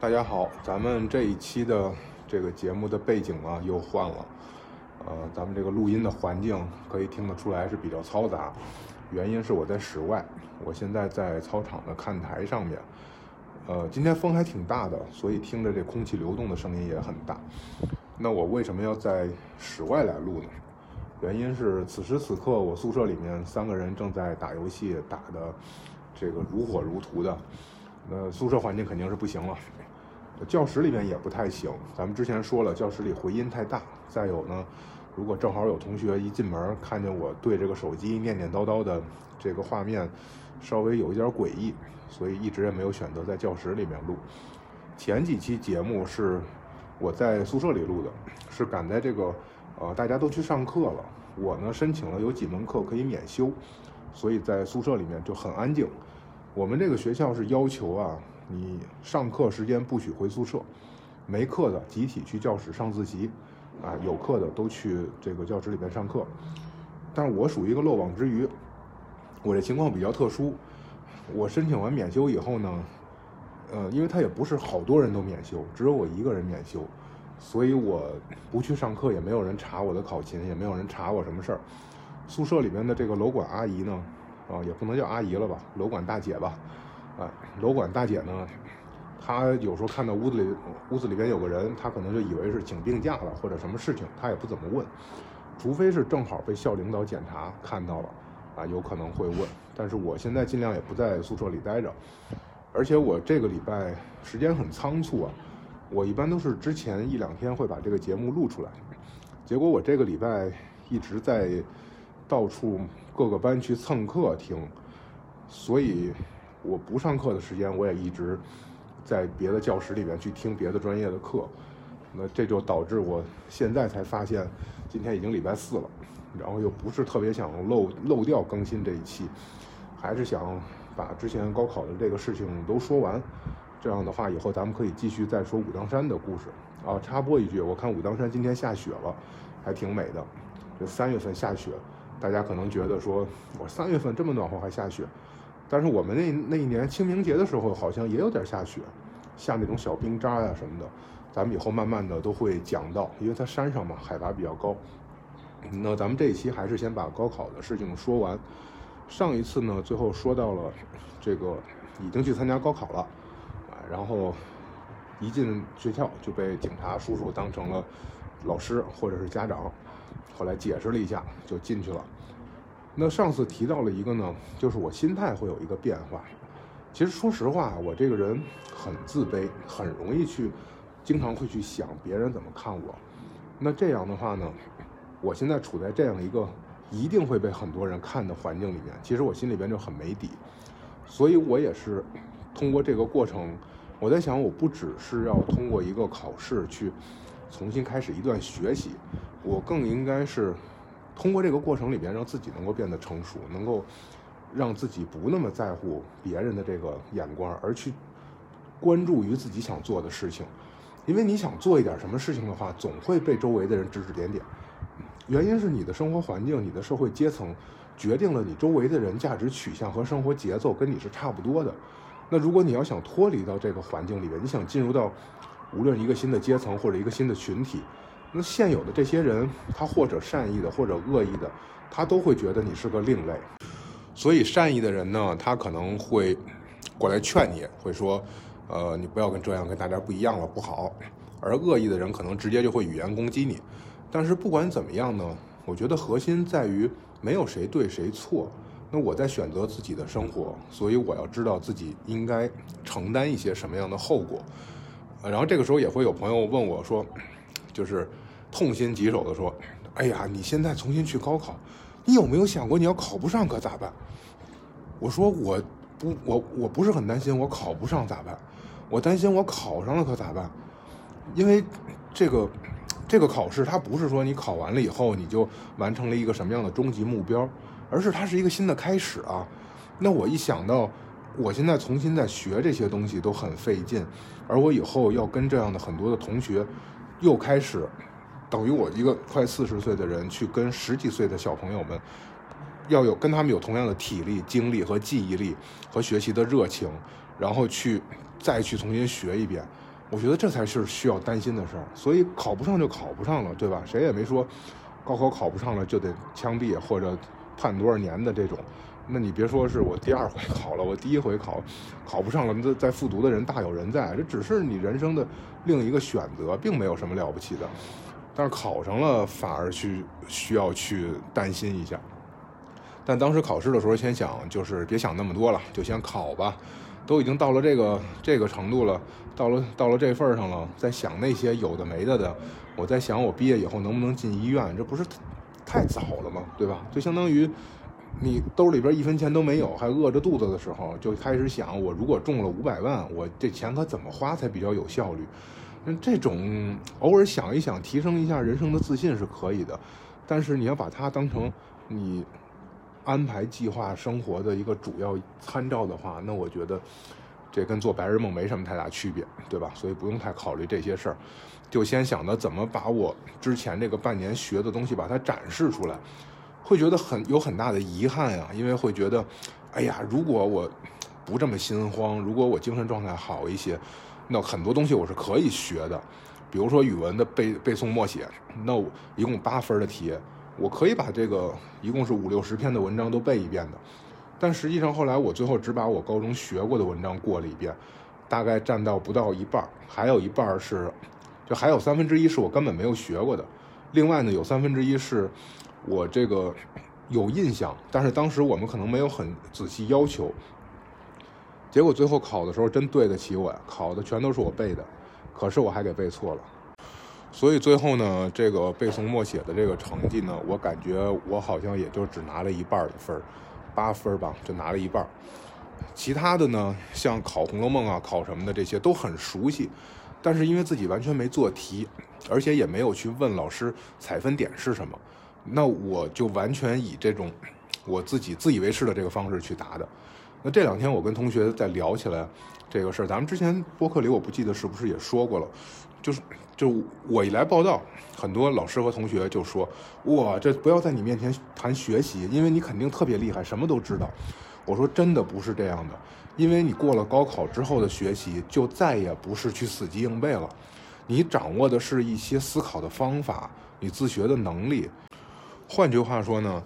大家好，咱们这一期的这个节目的背景啊又换了，呃，咱们这个录音的环境可以听得出来是比较嘈杂，原因是我在室外，我现在在操场的看台上面，呃，今天风还挺大的，所以听着这空气流动的声音也很大。那我为什么要在室外来录呢？原因是此时此刻我宿舍里面三个人正在打游戏，打的这个如火如荼的，那宿舍环境肯定是不行了。教室里面也不太行，咱们之前说了，教室里回音太大。再有呢，如果正好有同学一进门看见我对这个手机念念叨叨的这个画面，稍微有一点诡异，所以一直也没有选择在教室里面录。前几期节目是我在宿舍里录的，是赶在这个呃大家都去上课了，我呢申请了有几门课可以免修，所以在宿舍里面就很安静。我们这个学校是要求啊。你上课时间不许回宿舍，没课的集体去教室上自习，啊，有课的都去这个教室里边上课。但是我属于一个漏网之鱼，我这情况比较特殊。我申请完免修以后呢，呃，因为他也不是好多人都免修，只有我一个人免修，所以我不去上课，也没有人查我的考勤，也没有人查我什么事儿。宿舍里面的这个楼管阿姨呢，啊，也不能叫阿姨了吧，楼管大姐吧。啊，楼管大姐呢，她有时候看到屋子里屋子里边有个人，她可能就以为是请病假了或者什么事情，她也不怎么问，除非是正好被校领导检查看到了，啊，有可能会问。但是我现在尽量也不在宿舍里待着，而且我这个礼拜时间很仓促啊，我一般都是之前一两天会把这个节目录出来，结果我这个礼拜一直在到处各个班去蹭课听，所以。我不上课的时间，我也一直在别的教室里面去听别的专业的课，那这就导致我现在才发现，今天已经礼拜四了，然后又不是特别想漏漏掉更新这一期，还是想把之前高考的这个事情都说完，这样的话以后咱们可以继续再说武当山的故事啊。插播一句，我看武当山今天下雪了，还挺美的。这三月份下雪，大家可能觉得说我三月份这么暖和还下雪。但是我们那那一年清明节的时候，好像也有点下雪，下那种小冰渣呀什么的。咱们以后慢慢的都会讲到，因为它山上嘛，海拔比较高。那咱们这一期还是先把高考的事情说完。上一次呢，最后说到了这个已经去参加高考了，啊，然后一进学校就被警察叔叔当成了老师或者是家长，后来解释了一下就进去了。那上次提到了一个呢，就是我心态会有一个变化。其实说实话，我这个人很自卑，很容易去，经常会去想别人怎么看我。那这样的话呢，我现在处在这样一个一定会被很多人看的环境里面，其实我心里边就很没底。所以我也是通过这个过程，我在想，我不只是要通过一个考试去重新开始一段学习，我更应该是。通过这个过程里边，让自己能够变得成熟，能够让自己不那么在乎别人的这个眼光，而去关注于自己想做的事情。因为你想做一点什么事情的话，总会被周围的人指指点点。原因是你的生活环境、你的社会阶层决定了你周围的人价值取向和生活节奏跟你是差不多的。那如果你要想脱离到这个环境里边，你想进入到无论一个新的阶层或者一个新的群体。那现有的这些人，他或者善意的，或者恶意的，他都会觉得你是个另类。所以善意的人呢，他可能会过来劝你，会说，呃，你不要跟这样，跟大家不一样了，不好。而恶意的人可能直接就会语言攻击你。但是不管怎么样呢，我觉得核心在于没有谁对谁错。那我在选择自己的生活，所以我要知道自己应该承担一些什么样的后果。呃，然后这个时候也会有朋友问我说。就是痛心疾首的说：“哎呀，你现在重新去高考，你有没有想过你要考不上可咋办？”我说：“我不，我我不是很担心我考不上咋办，我担心我考上了可咋办？因为这个这个考试它不是说你考完了以后你就完成了一个什么样的终极目标，而是它是一个新的开始啊。那我一想到我现在重新在学这些东西都很费劲，而我以后要跟这样的很多的同学。”又开始，等于我一个快四十岁的人去跟十几岁的小朋友们，要有跟他们有同样的体力、精力和记忆力和学习的热情，然后去再去重新学一遍，我觉得这才是需要担心的事儿。所以考不上就考不上了，对吧？谁也没说高考考不上了就得枪毙或者判多少年的这种。那你别说是我第二回考了，我第一回考考不上了，在在复读的人大有人在，这只是你人生的另一个选择，并没有什么了不起的。但是考上了反而去需要去担心一下。但当时考试的时候，先想就是别想那么多了，就先考吧。都已经到了这个这个程度了，到了到了这份上了，在想那些有的没的的，我在想我毕业以后能不能进医院，这不是太早了吗？对吧？就相当于。你兜里边一分钱都没有，还饿着肚子的时候，就开始想：我如果中了五百万，我这钱可怎么花才比较有效率？那这种偶尔想一想，提升一下人生的自信是可以的。但是你要把它当成你安排计划生活的一个主要参照的话，那我觉得这跟做白日梦没什么太大区别，对吧？所以不用太考虑这些事儿，就先想着怎么把我之前这个半年学的东西把它展示出来。会觉得很有很大的遗憾呀，因为会觉得，哎呀，如果我不这么心慌，如果我精神状态好一些，那很多东西我是可以学的。比如说语文的背背诵默写，那一共八分的题，我可以把这个一共是五六十篇的文章都背一遍的。但实际上后来我最后只把我高中学过的文章过了一遍，大概占到不到一半，还有一半是，就还有三分之一是我根本没有学过的。另外呢，有三分之一是。我这个有印象，但是当时我们可能没有很仔细要求，结果最后考的时候真对得起我呀，考的全都是我背的，可是我还给背错了，所以最后呢，这个背诵默写的这个成绩呢，我感觉我好像也就只拿了一半的分儿八分吧，就拿了一半，其他的呢，像考《红楼梦》啊，考什么的这些都很熟悉，但是因为自己完全没做题，而且也没有去问老师采分点是什么。那我就完全以这种我自己自以为是的这个方式去答的。那这两天我跟同学在聊起来这个事儿，咱们之前播客里我不记得是不是也说过了，就是就我一来报道，很多老师和同学就说：“哇，这不要在你面前谈学习，因为你肯定特别厉害，什么都知道。”我说：“真的不是这样的，因为你过了高考之后的学习，就再也不是去死记硬背了，你掌握的是一些思考的方法，你自学的能力。”换句话说呢，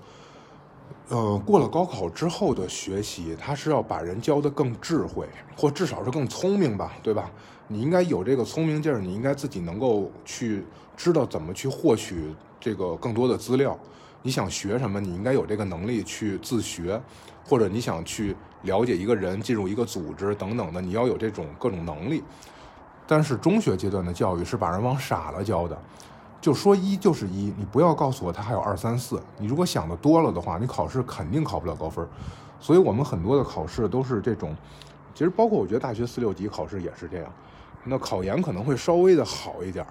呃，过了高考之后的学习，他是要把人教得更智慧，或至少是更聪明吧，对吧？你应该有这个聪明劲儿，你应该自己能够去知道怎么去获取这个更多的资料。你想学什么，你应该有这个能力去自学，或者你想去了解一个人、进入一个组织等等的，你要有这种各种能力。但是中学阶段的教育是把人往傻了教的。就说一就是一，你不要告诉我它还有二三四。你如果想的多了的话，你考试肯定考不了高分。所以我们很多的考试都是这种，其实包括我觉得大学四六级考试也是这样。那考研可能会稍微的好一点，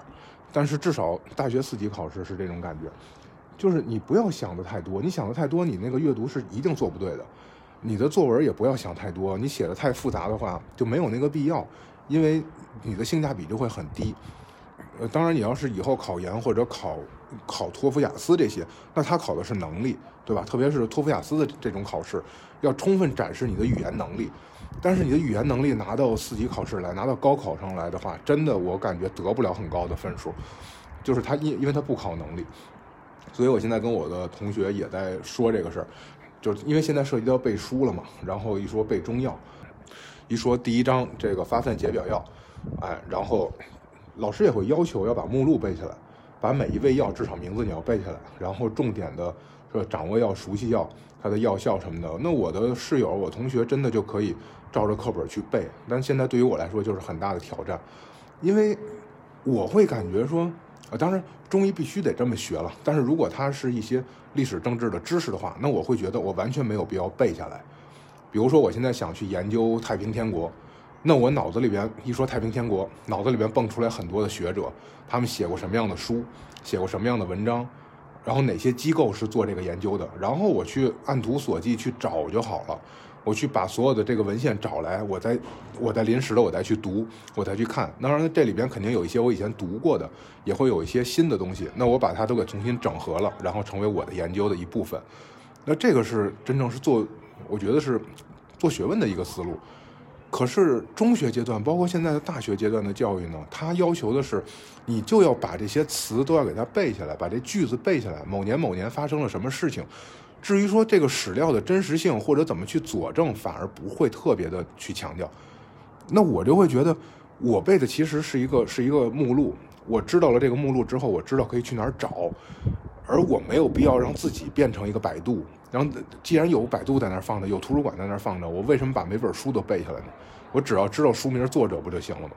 但是至少大学四级考试是这种感觉，就是你不要想的太多，你想的太多，你那个阅读是一定做不对的。你的作文也不要想太多，你写的太复杂的话就没有那个必要，因为你的性价比就会很低。呃，当然，你要是以后考研或者考考托福、雅思这些，那他考的是能力，对吧？特别是托福、雅思的这种考试，要充分展示你的语言能力。但是你的语言能力拿到四级考试来，拿到高考上来的话，真的我感觉得不了很高的分数。就是他因因为他不考能力，所以我现在跟我的同学也在说这个事儿，就是因为现在涉及到背书了嘛。然后一说背中药，一说第一章这个发散解表药，哎，然后。老师也会要求要把目录背下来，把每一味药至少名字你要背下来，然后重点的说掌握要熟悉药它的药效什么的。那我的室友、我同学真的就可以照着课本去背，但现在对于我来说就是很大的挑战，因为我会感觉说，啊，当然中医必须得这么学了，但是如果它是一些历史政治的知识的话，那我会觉得我完全没有必要背下来。比如说我现在想去研究太平天国。那我脑子里边一说太平天国，脑子里边蹦出来很多的学者，他们写过什么样的书，写过什么样的文章，然后哪些机构是做这个研究的，然后我去按图索骥去找就好了。我去把所有的这个文献找来，我再我再临时的我再去读，我再去看。当然这里边肯定有一些我以前读过的，也会有一些新的东西。那我把它都给重新整合了，然后成为我的研究的一部分。那这个是真正是做，我觉得是做学问的一个思路。可是中学阶段，包括现在的大学阶段的教育呢，它要求的是，你就要把这些词都要给它背下来，把这句子背下来。某年某年发生了什么事情？至于说这个史料的真实性或者怎么去佐证，反而不会特别的去强调。那我就会觉得，我背的其实是一个是一个目录。我知道了这个目录之后，我知道可以去哪儿找，而我没有必要让自己变成一个百度。然后，既然有百度在那儿放着，有图书馆在那儿放着，我为什么把每本书都背下来呢？我只要知道书名、作者不就行了吗？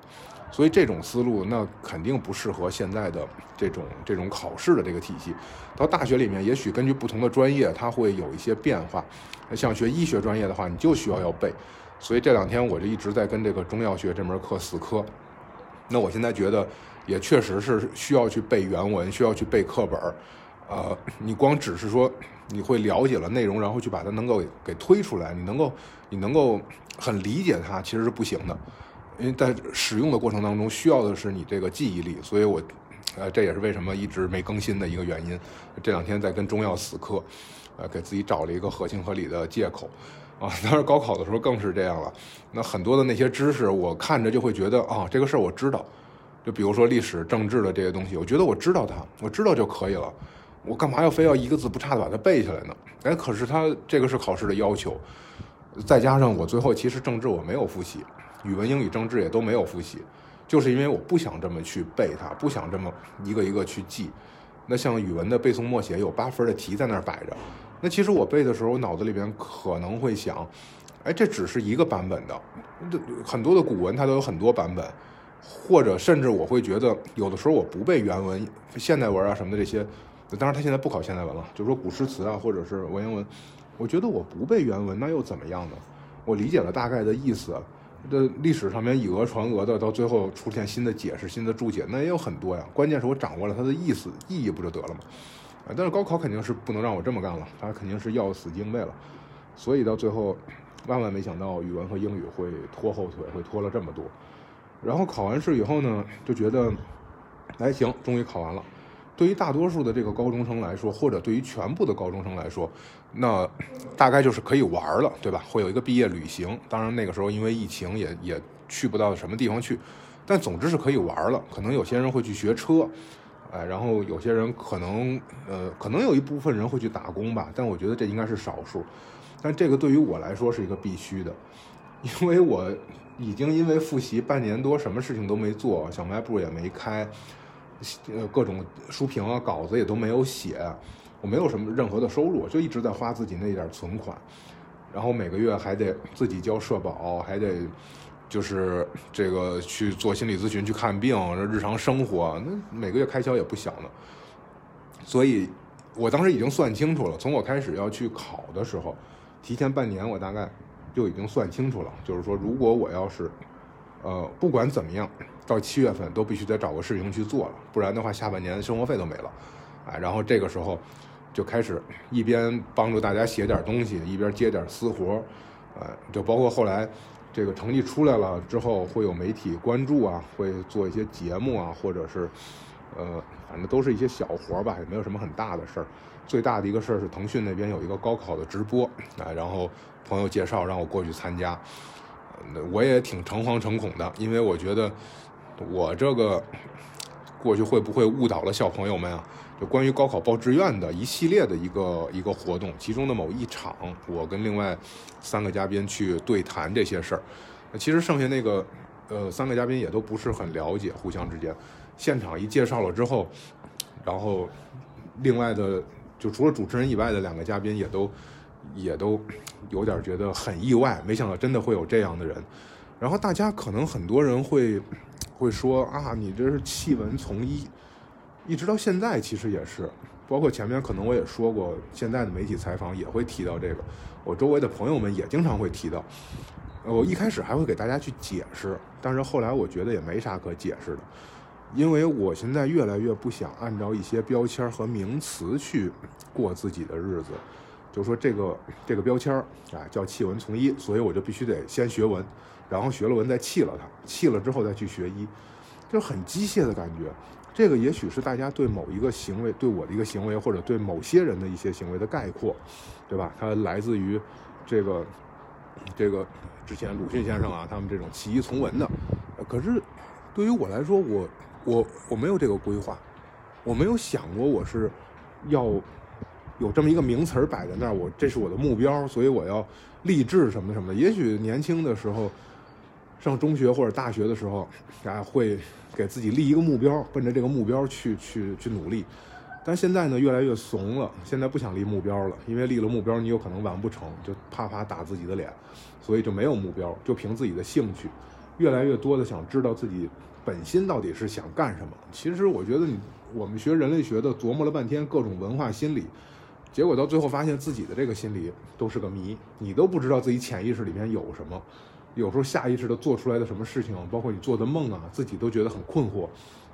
所以这种思路，那肯定不适合现在的这种这种考试的这个体系。到大学里面，也许根据不同的专业，它会有一些变化。像学医学专业的话，你就需要要背。所以这两天我就一直在跟这个中药学这门课死磕。那我现在觉得，也确实是需要去背原文，需要去背课本儿。呃，你光只是说你会了解了内容，然后去把它能够给推出来，你能够你能够很理解它，其实是不行的，因为在使用的过程当中需要的是你这个记忆力，所以我，呃，这也是为什么一直没更新的一个原因。这两天在跟中药死磕，呃，给自己找了一个合情合理的借口，啊，当然高考的时候更是这样了。那很多的那些知识，我看着就会觉得啊，这个事儿我知道，就比如说历史、政治的这些东西，我觉得我知道它，我知道就可以了。我干嘛要非要一个字不差的把它背下来呢？哎，可是他这个是考试的要求，再加上我最后其实政治我没有复习，语文、英语、政治也都没有复习，就是因为我不想这么去背它，不想这么一个一个去记。那像语文的背诵默写有八分的题在那儿摆着，那其实我背的时候，我脑子里边可能会想，哎，这只是一个版本的，很多的古文它都有很多版本，或者甚至我会觉得有的时候我不背原文、现代文啊什么的这些。当然，他现在不考现代文了，就是说古诗词啊，或者是文言文。我觉得我不背原文，那又怎么样呢？我理解了大概的意思，这历史上面以讹传讹的，到最后出现新的解释、新的注解，那也有很多呀。关键是我掌握了它的意思、意义，不就得了吗？啊，但是高考肯定是不能让我这么干了，他肯定是要死记硬背了。所以到最后，万万没想到语文和英语会拖后腿，会拖了这么多。然后考完试以后呢，就觉得，哎，行，终于考完了。对于大多数的这个高中生来说，或者对于全部的高中生来说，那大概就是可以玩了，对吧？会有一个毕业旅行。当然那个时候因为疫情也也去不到什么地方去，但总之是可以玩了。可能有些人会去学车，哎，然后有些人可能呃，可能有一部分人会去打工吧。但我觉得这应该是少数。但这个对于我来说是一个必须的，因为我已经因为复习半年多，什么事情都没做，小卖部也没开。呃，各种书评啊、稿子也都没有写，我没有什么任何的收入，就一直在花自己那点存款，然后每个月还得自己交社保，还得就是这个去做心理咨询、去看病，日常生活那每个月开销也不小呢。所以，我当时已经算清楚了，从我开始要去考的时候，提前半年我大概就已经算清楚了，就是说，如果我要是呃不管怎么样。到七月份都必须得找个事情去做了，不然的话下半年生活费都没了，哎，然后这个时候就开始一边帮助大家写点东西，一边接点私活，呃，就包括后来这个成绩出来了之后，会有媒体关注啊，会做一些节目啊，或者是呃，反正都是一些小活儿吧，也没有什么很大的事儿。最大的一个事儿是腾讯那边有一个高考的直播，啊，然后朋友介绍让我过去参加，我也挺诚惶诚恐的，因为我觉得。我这个过去会不会误导了小朋友们啊？就关于高考报志愿的一系列的一个一个活动，其中的某一场，我跟另外三个嘉宾去对谈这些事儿。那其实剩下那个呃三个嘉宾也都不是很了解，互相之间。现场一介绍了之后，然后另外的就除了主持人以外的两个嘉宾也都也都有点觉得很意外，没想到真的会有这样的人。然后大家可能很多人会。会说啊，你这是弃文从医，一直到现在其实也是，包括前面可能我也说过，现在的媒体采访也会提到这个，我周围的朋友们也经常会提到。我一开始还会给大家去解释，但是后来我觉得也没啥可解释的，因为我现在越来越不想按照一些标签和名词去过自己的日子，就说这个这个标签啊叫弃文从医，所以我就必须得先学文。然后学了文再弃了它，弃了之后再去学医，就很机械的感觉。这个也许是大家对某一个行为、对我的一个行为，或者对某些人的一些行为的概括，对吧？它来自于这个这个之前鲁迅先生啊，他们这种弃医从文的。可是对于我来说，我我我没有这个规划，我没有想过我是要有这么一个名词摆在那儿，我这是我的目标，所以我要励志什么什么的。也许年轻的时候。上中学或者大学的时候，大家会给自己立一个目标，奔着这个目标去去去努力。但现在呢，越来越怂了。现在不想立目标了，因为立了目标，你有可能完不成，就啪啪打自己的脸，所以就没有目标，就凭自己的兴趣。越来越多的想知道自己本心到底是想干什么。其实我觉得，你我们学人类学的，琢磨了半天各种文化心理，结果到最后发现自己的这个心理都是个谜，你都不知道自己潜意识里面有什么。有时候下意识的做出来的什么事情，包括你做的梦啊，自己都觉得很困惑，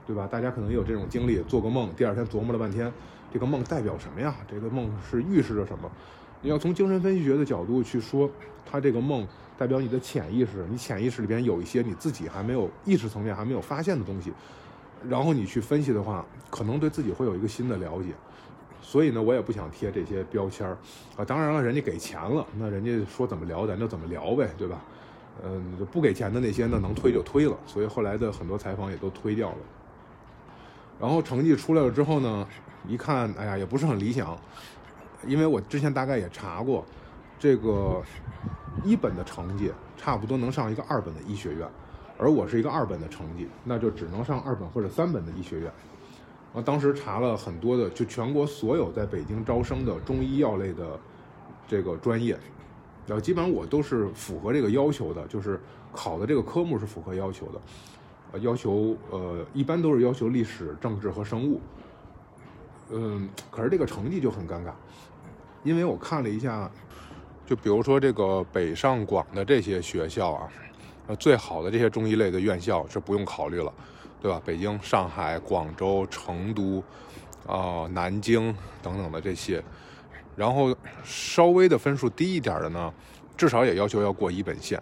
对吧？大家可能也有这种经历，做个梦，第二天琢磨了半天，这个梦代表什么呀？这个梦是预示着什么？你要从精神分析学的角度去说，它这个梦代表你的潜意识，你潜意识里边有一些你自己还没有意识层面还没有发现的东西，然后你去分析的话，可能对自己会有一个新的了解。所以呢，我也不想贴这些标签儿啊。当然了，人家给钱了，那人家说怎么聊咱就怎么聊呗，对吧？嗯，不给钱的那些呢，能推就推了，所以后来的很多采访也都推掉了。然后成绩出来了之后呢，一看，哎呀，也不是很理想，因为我之前大概也查过，这个一本的成绩差不多能上一个二本的医学院，而我是一个二本的成绩，那就只能上二本或者三本的医学院。我当时查了很多的，就全国所有在北京招生的中医药类的这个专业。然后基本上我都是符合这个要求的，就是考的这个科目是符合要求的，呃，要求呃一般都是要求历史、政治和生物，嗯，可是这个成绩就很尴尬，因为我看了一下，就比如说这个北上广的这些学校啊，呃，最好的这些中医类的院校是不用考虑了，对吧？北京、上海、广州、成都，啊，南京等等的这些。然后稍微的分数低一点的呢，至少也要求要过一本线。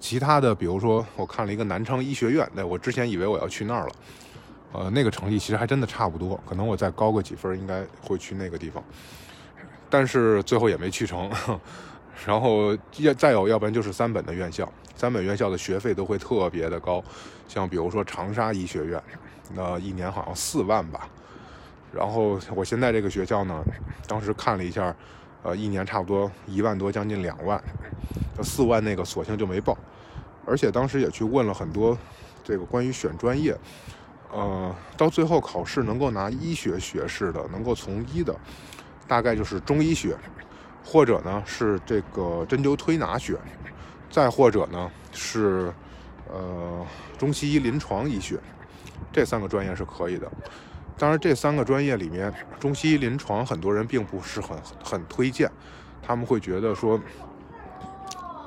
其他的，比如说我看了一个南昌医学院，那我之前以为我要去那儿了，呃，那个成绩其实还真的差不多，可能我再高个几分应该会去那个地方，但是最后也没去成。然后要再有，要不然就是三本的院校，三本院校的学费都会特别的高，像比如说长沙医学院，那一年好像四万吧。然后我现在这个学校呢，当时看了一下，呃，一年差不多一万多，将近两万，四万那个索性就没报，而且当时也去问了很多这个关于选专业，呃，到最后考试能够拿医学学士的，能够从医的，大概就是中医学，或者呢是这个针灸推拿学，再或者呢是呃中西医临床医学，这三个专业是可以的。当然，这三个专业里面，中西医临床很多人并不是很很推荐，他们会觉得说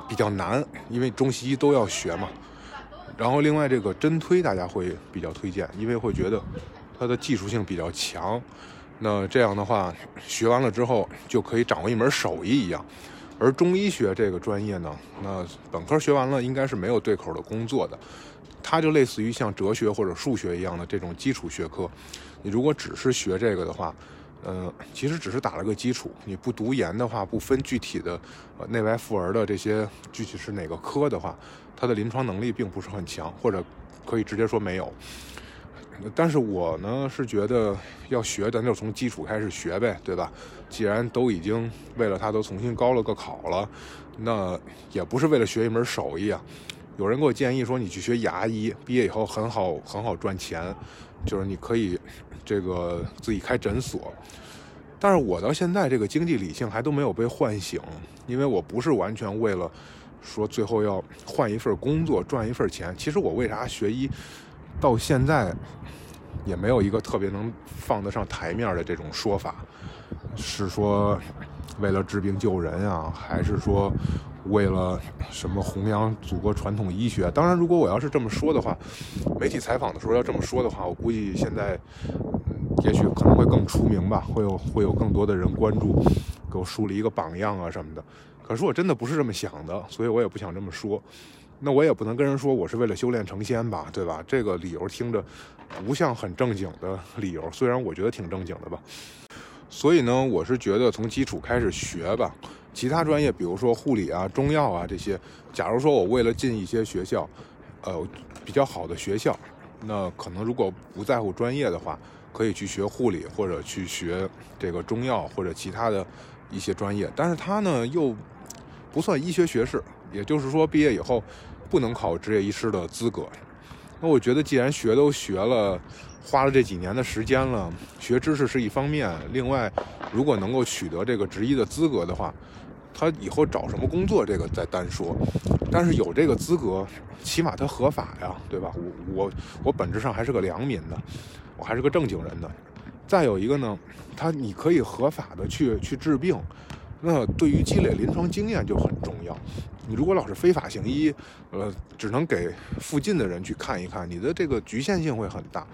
比较难，因为中西医都要学嘛。然后另外这个针推大家会比较推荐，因为会觉得它的技术性比较强。那这样的话，学完了之后就可以掌握一门手艺一样。而中医学这个专业呢，那本科学完了应该是没有对口的工作的。它就类似于像哲学或者数学一样的这种基础学科，你如果只是学这个的话，呃，其实只是打了个基础。你不读研的话，不分具体的呃内外妇儿的这些具体是哪个科的话，它的临床能力并不是很强，或者可以直接说没有。但是我呢是觉得要学，咱就从基础开始学呗，对吧？既然都已经为了它都重新高了个考了，那也不是为了学一门手艺啊。有人给我建议说，你去学牙医，毕业以后很好很好赚钱，就是你可以这个自己开诊所。但是我到现在这个经济理性还都没有被唤醒，因为我不是完全为了说最后要换一份工作赚一份钱。其实我为啥学医，到现在也没有一个特别能放得上台面的这种说法，是说为了治病救人啊，还是说？为了什么弘扬祖国传统医学？当然，如果我要是这么说的话，媒体采访的时候要这么说的话，我估计现在，嗯也许可能会更出名吧，会有会有更多的人关注，给我树立一个榜样啊什么的。可是我真的不是这么想的，所以我也不想这么说。那我也不能跟人说我是为了修炼成仙吧，对吧？这个理由听着不像很正经的理由，虽然我觉得挺正经的吧。所以呢，我是觉得从基础开始学吧。其他专业，比如说护理啊、中药啊这些，假如说我为了进一些学校，呃，比较好的学校，那可能如果不在乎专业的话，可以去学护理或者去学这个中药或者其他的一些专业。但是它呢又不算医学学士，也就是说毕业以后不能考执业医师的资格。那我觉得既然学都学了。花了这几年的时间了，学知识是一方面，另外，如果能够取得这个执医的资格的话，他以后找什么工作这个再单说。但是有这个资格，起码他合法呀，对吧？我我我本质上还是个良民的，我还是个正经人的。再有一个呢，他你可以合法的去去治病，那对于积累临床经验就很重要。你如果老是非法行医，呃，只能给附近的人去看一看，你的这个局限性会很大。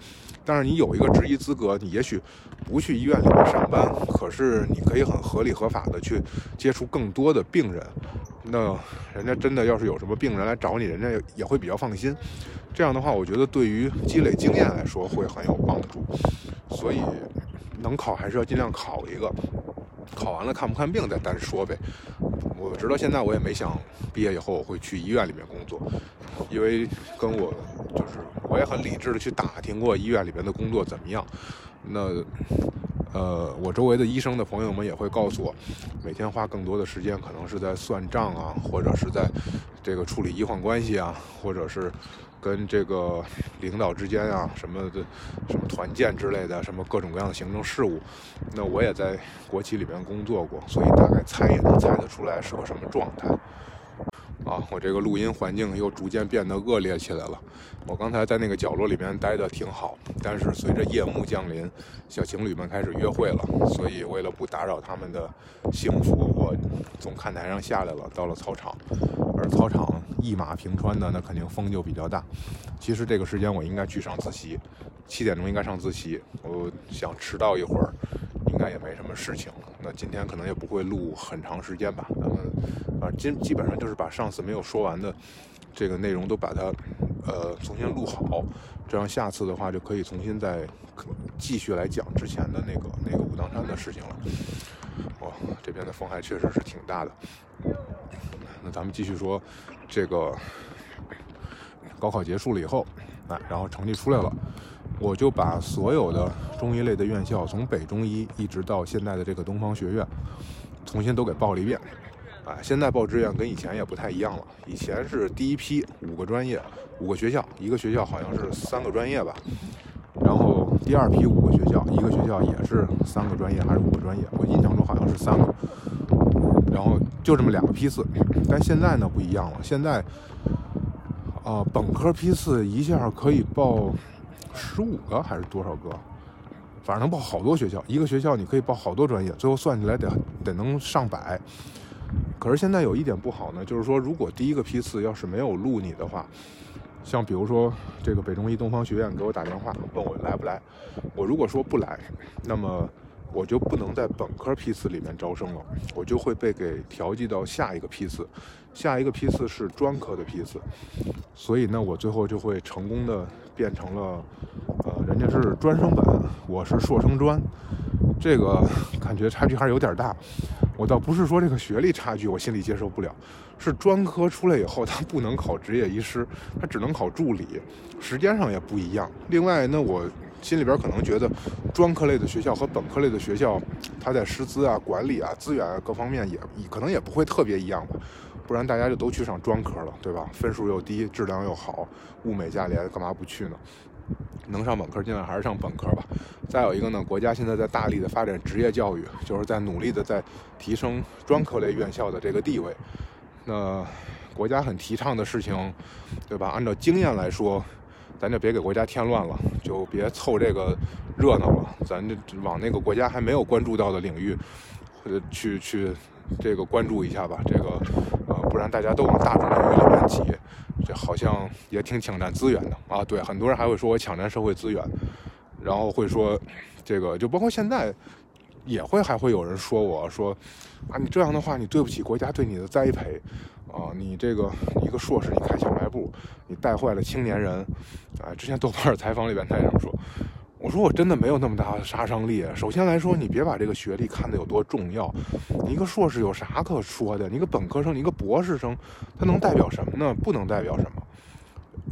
但是你有一个执医资格，你也许不去医院里面上班，可是你可以很合理合法的去接触更多的病人。那人家真的要是有什么病人来找你，人家也会比较放心。这样的话，我觉得对于积累经验来说会很有帮助。所以能考还是要尽量考一个。考完了看不看病再单说呗。我直到现在我也没想毕业以后我会去医院里面工作，因为跟我就是我也很理智的去打听过医院里面的工作怎么样。那呃，我周围的医生的朋友们也会告诉我，每天花更多的时间可能是在算账啊，或者是在这个处理医患关系啊，或者是。跟这个领导之间啊，什么的，什么团建之类的，什么各种各样的行政事务，那我也在国企里面工作过，所以大概猜也能猜得出来是个什么状态。啊，我这个录音环境又逐渐变得恶劣起来了。我刚才在那个角落里面待的挺好，但是随着夜幕降临，小情侣们开始约会了，所以为了不打扰他们的幸福，我从看台上下来了，到了操场。而操场一马平川的，那肯定风就比较大。其实这个时间我应该去上自习，七点钟应该上自习。我想迟到一会儿，应该也没什么事情了。那今天可能也不会录很长时间吧。咱们啊，基基本上就是把上次没有说完的这个内容都把它呃重新录好，这样下次的话就可以重新再继续来讲之前的那个那个武当山的事情了。哇，这边的风还确实是挺大的。那咱们继续说，这个高考结束了以后，哎，然后成绩出来了，我就把所有的中医类的院校，从北中医一直到现在的这个东方学院，重新都给报了一遍。啊，现在报志愿跟以前也不太一样了，以前是第一批五个专业，五个学校，一个学校好像是三个专业吧，然后第二批五个学校，一个学校也是三个专业还是五个专业，我印象中好像是三个。然后就这么两个批次，但现在呢不一样了。现在，啊，本科批次一下可以报十五个还是多少个？反正能报好多学校。一个学校你可以报好多专业，最后算起来得得能上百。可是现在有一点不好呢，就是说如果第一个批次要是没有录你的话，像比如说这个北中医东方学院给我打电话问我来不来，我如果说不来，那么。我就不能在本科批次里面招生了，我就会被给调剂到下一个批次，下一个批次是专科的批次，所以呢，我最后就会成功的变成了，呃，人家是专升本，我是硕升专，这个感觉差距还是有点大。我倒不是说这个学历差距我心里接受不了，是专科出来以后他不能考执业医师，他只能考助理，时间上也不一样。另外，那我。心里边可能觉得，专科类的学校和本科类的学校，它在师资啊、管理啊、资源啊各方面也可能也不会特别一样吧，不然大家就都去上专科了，对吧？分数又低，质量又好，物美价廉，干嘛不去呢？能上本科尽量还是上本科吧。再有一个呢，国家现在在大力的发展职业教育，就是在努力的在提升专科类院校的这个地位。那国家很提倡的事情，对吧？按照经验来说。咱就别给国家添乱了，就别凑这个热闹了。咱就往那个国家还没有关注到的领域，或者去去这个关注一下吧。这个，然大家都往大众领域里面挤，这好像也挺抢占资源的啊。对，很多人还会说我抢占社会资源，然后会说这个，就包括现在也会还会有人说我说啊，你这样的话，你对不起国家对你的栽培。啊，你这个一个硕士，你开小卖部，你带坏了青年人，啊，之前豆瓣采访里边他也这么说，我说我真的没有那么大的杀伤力。首先来说，你别把这个学历看得有多重要。你一个硕士有啥可说的？你一个本科生，你一个博士生，他能代表什么呢？不能代表什么。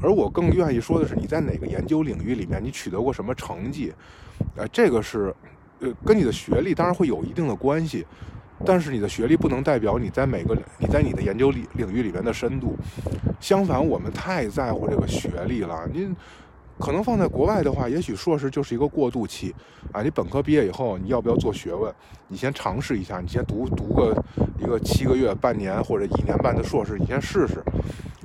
而我更愿意说的是，你在哪个研究领域里面，你取得过什么成绩？呃，这个是，呃，跟你的学历当然会有一定的关系，但是你的学历不能代表你在每个你在你的研究领领域里面的深度。相反，我们太在乎这个学历了。您。可能放在国外的话，也许硕士就是一个过渡期，啊，你本科毕业以后，你要不要做学问？你先尝试一下，你先读读个一个七个月、半年或者一年半的硕士，你先试试。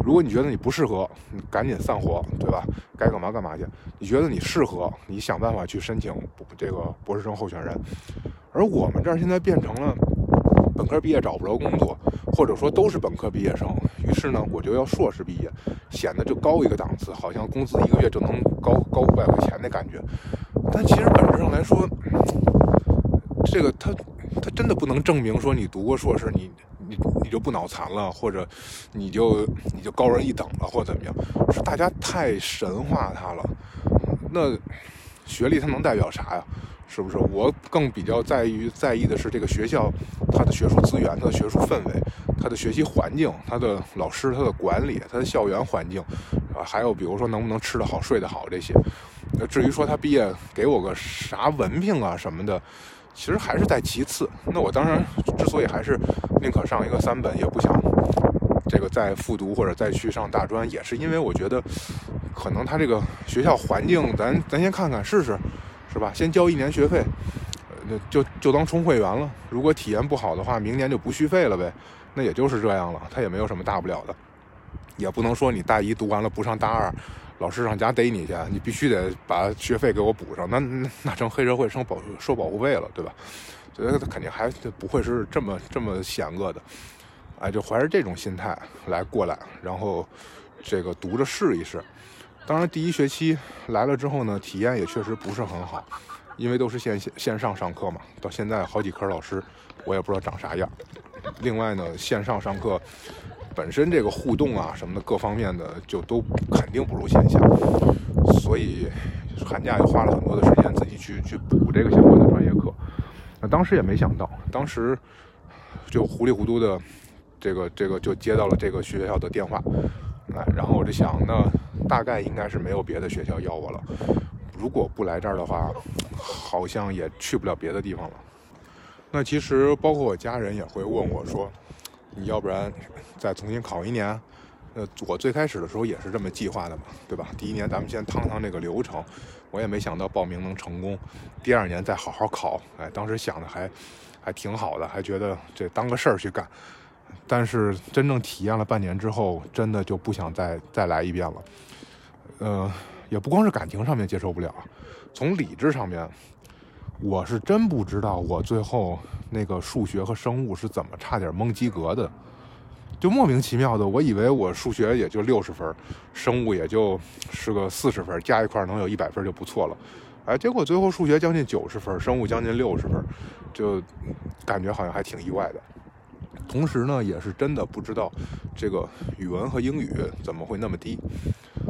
如果你觉得你不适合，你赶紧散伙，对吧？该干嘛干嘛去。你觉得你适合，你想办法去申请这个博士生候选人。而我们这儿现在变成了本科毕业找不着工作。或者说都是本科毕业生，于是呢，我就要硕士毕业，显得就高一个档次，好像工资一个月就能高高五百块钱的感觉。但其实本质上来说，这个他他真的不能证明说你读过硕士，你你你就不脑残了，或者你就你就高人一等了，或者怎么样？是大家太神化他了。那学历它能代表啥呀？是不是？我更比较在于在意的是这个学校，它的学术资源、它的学术氛围、它的学习环境、它的老师、它的管理、它的校园环境，啊，还有比如说能不能吃得好、睡得好这些。那至于说他毕业给我个啥文凭啊什么的，其实还是在其次。那我当然之所以还是宁可上一个三本，也不想这个再复读或者再去上大专，也是因为我觉得可能他这个学校环境，咱咱先看看试试。是吧？先交一年学费，呃，就就当充会员了。如果体验不好的话，明年就不续费了呗。那也就是这样了，他也没有什么大不了的。也不能说你大一读完了不上大二，老师上家逮你去，你必须得把学费给我补上。那那成黑社会收保收保护费了，对吧？所以他肯定还不会是这么这么险恶的。哎，就怀着这种心态来过来，然后这个读着试一试。当然，第一学期来了之后呢，体验也确实不是很好，因为都是线线线上上课嘛。到现在好几科老师，我也不知道长啥样。另外呢，线上上课本身这个互动啊什么的各方面的就都肯定不如线下，所以寒假又花了很多的时间自己去去补这个相关的专业课。那当时也没想到，当时就糊里糊涂的这个这个就接到了这个学校的电话。哎，然后我就想，那大概应该是没有别的学校要我了。如果不来这儿的话，好像也去不了别的地方了。那其实包括我家人也会问我说：“你要不然再重新考一年？”呃，我最开始的时候也是这么计划的嘛，对吧？第一年咱们先趟趟这个流程，我也没想到报名能成功。第二年再好好考，哎，当时想的还还挺好的，还觉得这当个事儿去干。但是真正体验了半年之后，真的就不想再再来一遍了。呃，也不光是感情上面接受不了，从理智上面，我是真不知道我最后那个数学和生物是怎么差点蒙及格的，就莫名其妙的，我以为我数学也就六十分，生物也就是个四十分，加一块能有一百分就不错了。哎，结果最后数学将近九十分，生物将近六十分，就感觉好像还挺意外的。同时呢，也是真的不知道这个语文和英语怎么会那么低，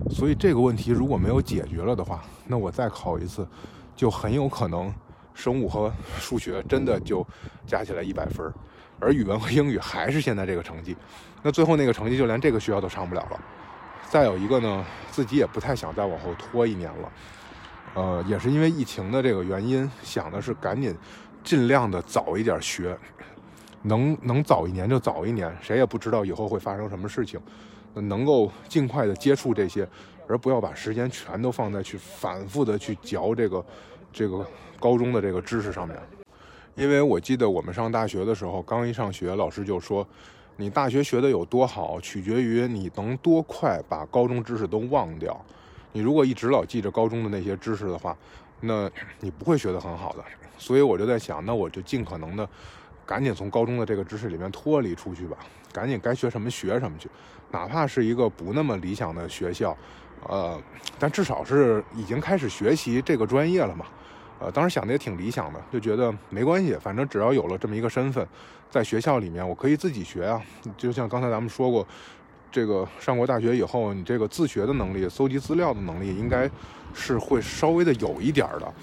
所以这个问题如果没有解决了的话，那我再考一次，就很有可能生物和数学真的就加起来一百分，而语文和英语还是现在这个成绩，那最后那个成绩就连这个学校都上不了了。再有一个呢，自己也不太想再往后拖一年了，呃，也是因为疫情的这个原因，想的是赶紧尽量的早一点学。能能早一年就早一年，谁也不知道以后会发生什么事情，能够尽快的接触这些，而不要把时间全都放在去反复的去嚼这个这个高中的这个知识上面。因为我记得我们上大学的时候，刚一上学，老师就说，你大学学的有多好，取决于你能多快把高中知识都忘掉。你如果一直老记着高中的那些知识的话，那你不会学得很好的。所以我就在想，那我就尽可能的。赶紧从高中的这个知识里面脱离出去吧，赶紧该学什么学什么去，哪怕是一个不那么理想的学校，呃，但至少是已经开始学习这个专业了嘛，呃，当时想的也挺理想的，就觉得没关系，反正只要有了这么一个身份，在学校里面我可以自己学啊，就像刚才咱们说过，这个上过大学以后，你这个自学的能力、搜集资料的能力，应该是会稍微的有一点的，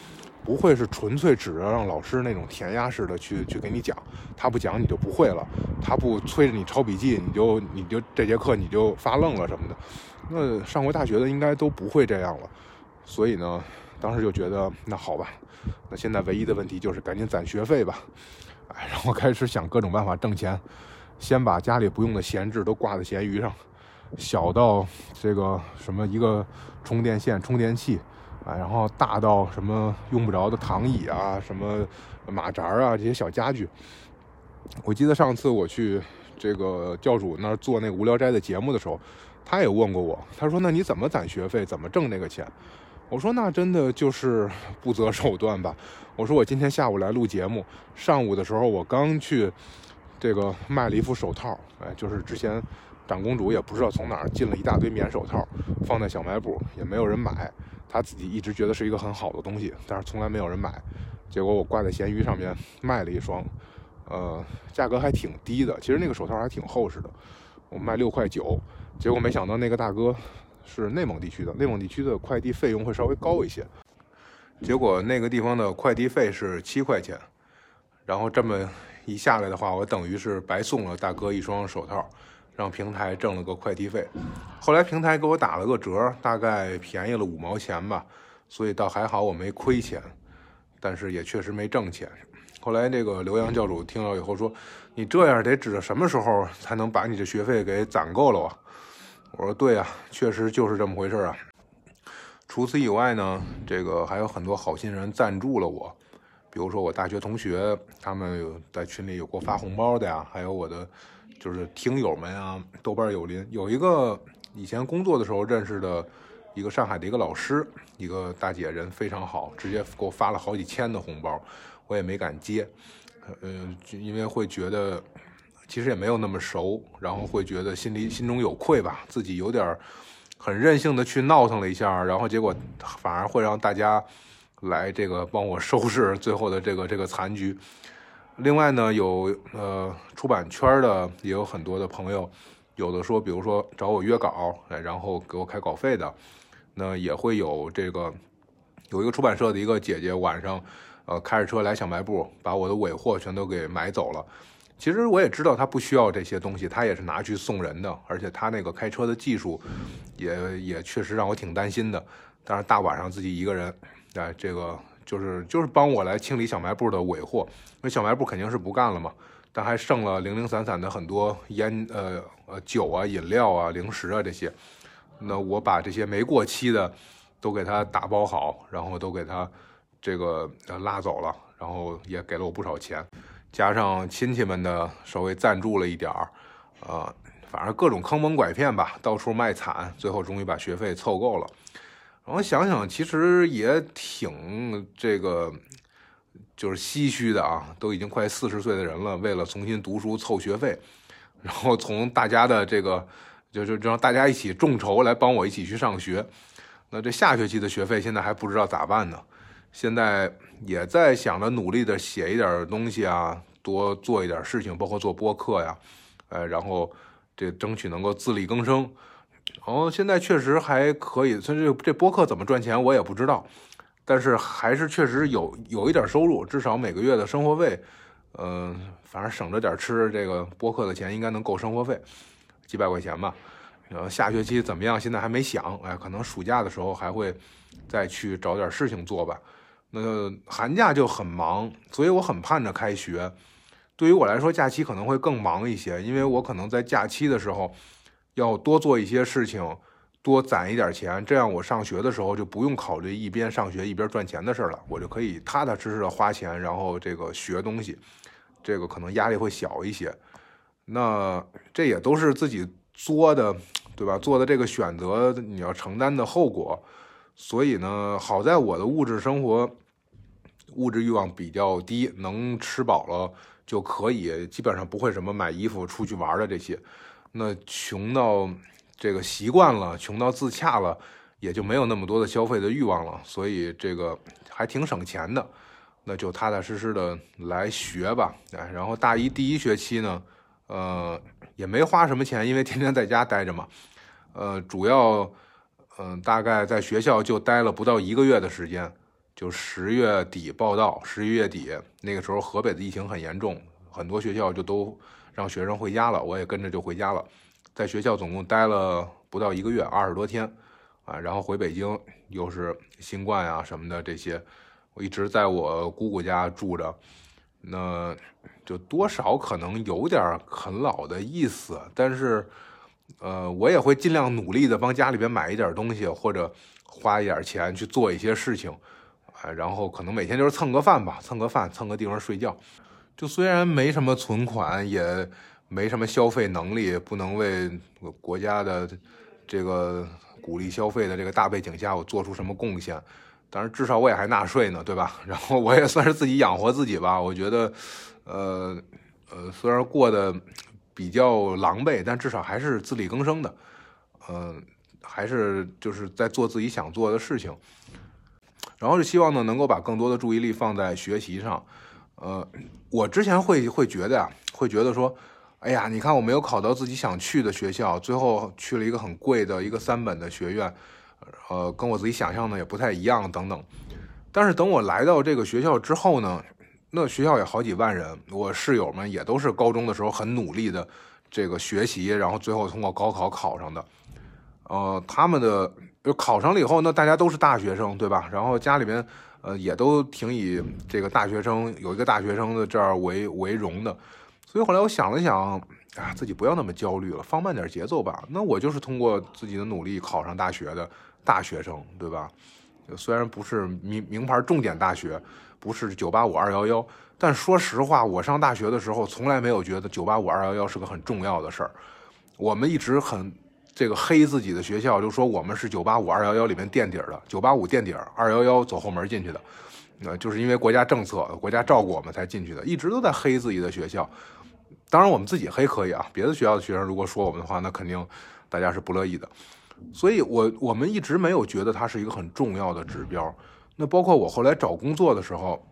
不会是纯粹指着让老师那种填鸭式的去去给你讲，他不讲你就不会了，他不催着你抄笔记，你就你就这节课你就发愣了什么的。那上过大学的应该都不会这样了，所以呢，当时就觉得那好吧，那现在唯一的问题就是赶紧攒学费吧，哎，然后开始想各种办法挣钱。先把家里不用的闲置都挂在闲鱼上，小到这个什么一个充电线、充电器，啊，然后大到什么用不着的躺椅啊、什么马扎啊这些小家具。我记得上次我去这个教主那儿做那个无聊斋的节目的时候，他也问过我，他说：“那你怎么攒学费？怎么挣那个钱？”我说：“那真的就是不择手段吧。”我说：“我今天下午来录节目，上午的时候我刚去。”这个卖了一副手套，哎，就是之前长公主也不知道从哪儿进了一大堆棉手套，放在小卖部也没有人买，他自己一直觉得是一个很好的东西，但是从来没有人买。结果我挂在闲鱼上面卖了一双，呃，价格还挺低的，其实那个手套还挺厚实的，我卖六块九。结果没想到那个大哥是内蒙地区的，内蒙地区的快递费用会稍微高一些，结果那个地方的快递费是七块钱，然后这么。一下来的话，我等于是白送了大哥一双手套，让平台挣了个快递费。后来平台给我打了个折，大概便宜了五毛钱吧，所以倒还好，我没亏钱，但是也确实没挣钱。后来这个刘洋教主听了以后说：“你这样得指着什么时候才能把你的学费给攒够了啊？”我说：“对啊，确实就是这么回事啊。”除此以外呢，这个还有很多好心人赞助了我。比如说我大学同学，他们有在群里有给我发红包的呀，还有我的就是听友们啊，豆瓣友邻有一个以前工作的时候认识的一个上海的一个老师，一个大姐人非常好，直接给我发了好几千的红包，我也没敢接，呃，因为会觉得其实也没有那么熟，然后会觉得心里心中有愧吧，自己有点很任性的去闹腾了一下，然后结果反而会让大家。来这个帮我收拾最后的这个这个残局。另外呢，有呃出版圈的也有很多的朋友，有的说，比如说找我约稿，然后给我开稿费的，那也会有这个有一个出版社的一个姐姐晚上，呃开着车来小卖部，把我的尾货全都给买走了。其实我也知道她不需要这些东西，她也是拿去送人的，而且她那个开车的技术也也确实让我挺担心的。但是大晚上自己一个人。哎，这个就是就是帮我来清理小卖部的尾货，因为小卖部肯定是不干了嘛，但还剩了零零散散的很多烟呃呃酒啊、饮料啊、零食啊这些，那我把这些没过期的都给他打包好，然后都给他这个拉走了，然后也给了我不少钱，加上亲戚们的稍微赞助了一点儿，呃，反正各种坑蒙拐骗吧，到处卖惨，最后终于把学费凑够了。然后想想，其实也挺这个，就是唏嘘的啊！都已经快四十岁的人了，为了重新读书凑学费，然后从大家的这个，就就让大家一起众筹来帮我一起去上学。那这下学期的学费现在还不知道咋办呢？现在也在想着努力的写一点东西啊，多做一点事情，包括做播客呀，呃，然后这争取能够自力更生。然后现在确实还可以，所以这这播客怎么赚钱我也不知道，但是还是确实有有一点收入，至少每个月的生活费，嗯，反正省着点吃，这个播客的钱应该能够生活费，几百块钱吧。然后下学期怎么样？现在还没想，哎，可能暑假的时候还会再去找点事情做吧。那寒假就很忙，所以我很盼着开学。对于我来说，假期可能会更忙一些，因为我可能在假期的时候。要多做一些事情，多攒一点钱，这样我上学的时候就不用考虑一边上学一边赚钱的事了，我就可以踏踏实实的花钱，然后这个学东西，这个可能压力会小一些。那这也都是自己作的，对吧？做的这个选择，你要承担的后果。所以呢，好在我的物质生活，物质欲望比较低，能吃饱了就可以，基本上不会什么买衣服、出去玩的这些。那穷到这个习惯了，穷到自洽了，也就没有那么多的消费的欲望了，所以这个还挺省钱的。那就踏踏实实的来学吧。哎，然后大一第一学期呢，呃，也没花什么钱，因为天天在家待着嘛。呃，主要，嗯，大概在学校就待了不到一个月的时间，就十月底报到，十一月底那个时候河北的疫情很严重，很多学校就都让学生回家了，我也跟着就回家了，在学校总共待了不到一个月，二十多天，啊，然后回北京又是新冠啊什么的这些，我一直在我姑姑家住着，那就多少可能有点啃老的意思，但是。呃，我也会尽量努力的帮家里边买一点东西，或者花一点钱去做一些事情，啊，然后可能每天就是蹭个饭吧，蹭个饭，蹭个地方睡觉。就虽然没什么存款，也没什么消费能力，不能为国家的这个鼓励消费的这个大背景下，我做出什么贡献，但是至少我也还纳税呢，对吧？然后我也算是自己养活自己吧。我觉得，呃呃，虽然过得。比较狼狈，但至少还是自力更生的，嗯，还是就是在做自己想做的事情，然后是希望呢能够把更多的注意力放在学习上，呃，我之前会会觉得呀，会觉得说，哎呀，你看我没有考到自己想去的学校，最后去了一个很贵的一个三本的学院，呃，跟我自己想象的也不太一样等等，但是等我来到这个学校之后呢。那学校也好几万人，我室友们也都是高中的时候很努力的这个学习，然后最后通过高考考上的。呃，他们的考上了以后，那大家都是大学生，对吧？然后家里边呃也都挺以这个大学生有一个大学生的这儿为为荣的。所以后来我想了想，啊，自己不要那么焦虑了，放慢点节奏吧。那我就是通过自己的努力考上大学的大学生，对吧？虽然不是名名牌重点大学。不是九八五二幺幺，但说实话，我上大学的时候从来没有觉得九八五二幺幺是个很重要的事儿。我们一直很这个黑自己的学校，就说我们是九八五二幺幺里面垫底儿的，九八五垫底儿，二幺幺走后门进去的。那就是因为国家政策、国家照顾我们才进去的，一直都在黑自己的学校。当然，我们自己黑可以啊，别的学校的学生如果说我们的话，那肯定大家是不乐意的。所以，我我们一直没有觉得它是一个很重要的指标。那包括我后来找工作的时候，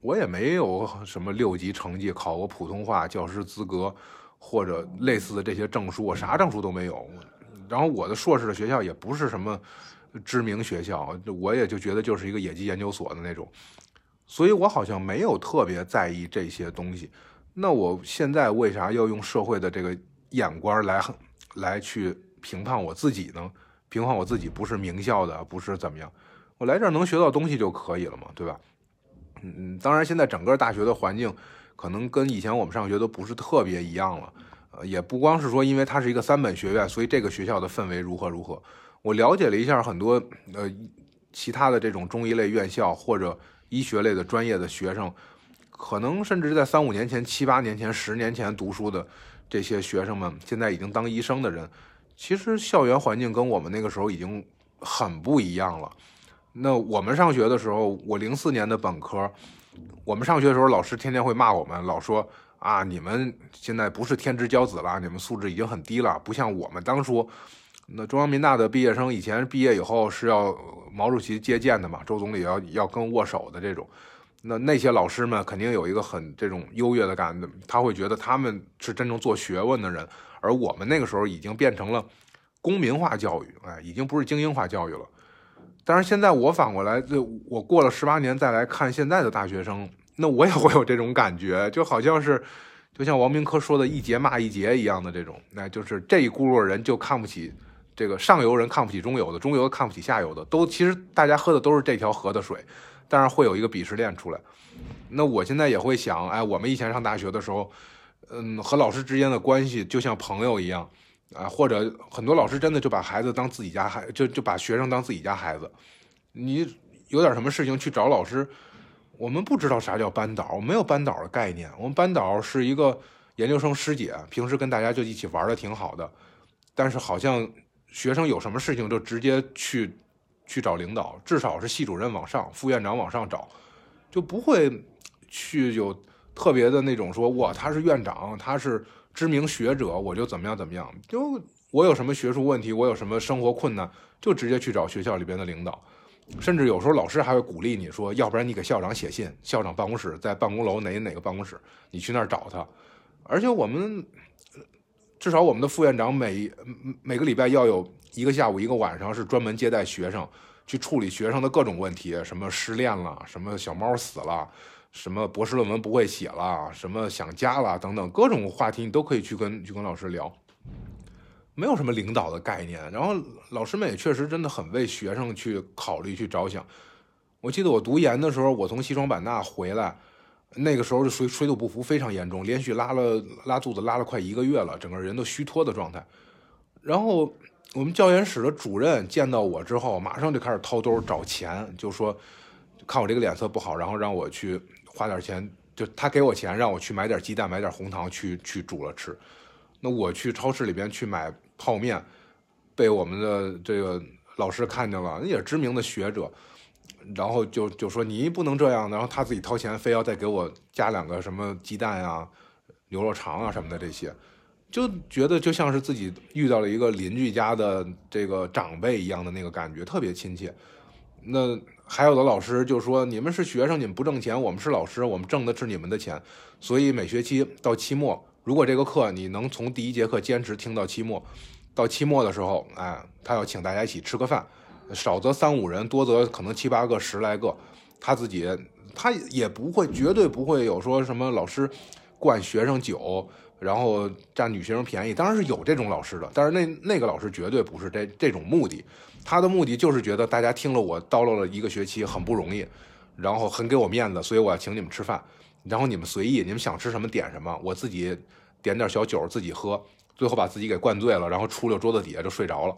我也没有什么六级成绩，考过普通话教师资格或者类似的这些证书，我啥证书都没有。然后我的硕士的学校也不是什么知名学校，我也就觉得就是一个野鸡研究所的那种，所以我好像没有特别在意这些东西。那我现在为啥要用社会的这个眼光来 来去评判我自己呢？评判我自己不是名校的，不是怎么样？我来这儿能学到东西就可以了嘛，对吧？嗯嗯，当然现在整个大学的环境可能跟以前我们上学都不是特别一样了，呃，也不光是说因为它是一个三本学院，所以这个学校的氛围如何如何。我了解了一下很多呃其他的这种中医类院校或者医学类的专业的学生，可能甚至在三五年前、七八年前、十年前读书的这些学生们，现在已经当医生的人，其实校园环境跟我们那个时候已经很不一样了。那我们上学的时候，我零四年的本科，我们上学的时候，老师天天会骂我们，老说啊，你们现在不是天之骄子了，你们素质已经很低了，不像我们当初，那中央民大的毕业生以前毕业以后是要毛主席接见的嘛，周总理要要跟握手的这种，那那些老师们肯定有一个很这种优越的感，他会觉得他们是真正做学问的人，而我们那个时候已经变成了公民化教育，哎，已经不是精英化教育了。但是现在我反过来，这我过了十八年再来看现在的大学生，那我也会有这种感觉，就好像是，就像王明科说的“一节骂一节”一样的这种，那就是这一轱辘人就看不起这个上游人，看不起中游的，中游看不起下游的，都其实大家喝的都是这条河的水，但是会有一个鄙视链出来。那我现在也会想，哎，我们以前上大学的时候，嗯，和老师之间的关系就像朋友一样。啊，或者很多老师真的就把孩子当自己家孩，就就把学生当自己家孩子。你有点什么事情去找老师，我们不知道啥叫班导，没有班导的概念。我们班导是一个研究生师姐，平时跟大家就一起玩的挺好的，但是好像学生有什么事情就直接去去找领导，至少是系主任往上，副院长往上找，就不会去有特别的那种说哇他是院长，他是。知名学者，我就怎么样怎么样，就我有什么学术问题，我有什么生活困难，就直接去找学校里边的领导，甚至有时候老师还会鼓励你说，要不然你给校长写信，校长办公室在办公楼哪哪个办公室，你去那儿找他。而且我们至少我们的副院长每每个礼拜要有一个下午一个晚上是专门接待学生，去处理学生的各种问题，什么失恋了，什么小猫死了，什么博士论文不会写了，什么想家了等等各种话题，你都可以去跟去跟老师聊。没有什么领导的概念，然后老师们也确实真的很为学生去考虑去着想。我记得我读研的时候，我从西双版纳回来，那个时候水水土不服非常严重，连续拉了拉肚子拉了快一个月了，整个人都虚脱的状态。然后我们教研室的主任见到我之后，马上就开始掏兜找钱，就说看我这个脸色不好，然后让我去花点钱，就他给我钱让我去买点鸡蛋，买点红糖去去煮了吃。那我去超市里边去买。泡面被我们的这个老师看见了，也是知名的学者，然后就就说你不能这样，然后他自己掏钱，非要再给我加两个什么鸡蛋啊、牛肉肠啊什么的这些，就觉得就像是自己遇到了一个邻居家的这个长辈一样的那个感觉，特别亲切。那还有的老师就说你们是学生，你们不挣钱，我们是老师，我们挣的是你们的钱，所以每学期到期末。如果这个课你能从第一节课坚持听到期末，到期末的时候，哎，他要请大家一起吃个饭，少则三五人，多则可能七八个、十来个，他自己他也不会，绝对不会有说什么老师灌学生酒，然后占女学生便宜。当然是有这种老师的，但是那那个老师绝对不是这这种目的，他的目的就是觉得大家听了我叨唠了一个学期很不容易，然后很给我面子，所以我要请你们吃饭。然后你们随意，你们想吃什么点什么，我自己点点小酒自己喝，最后把自己给灌醉了，然后出溜桌子底下就睡着了。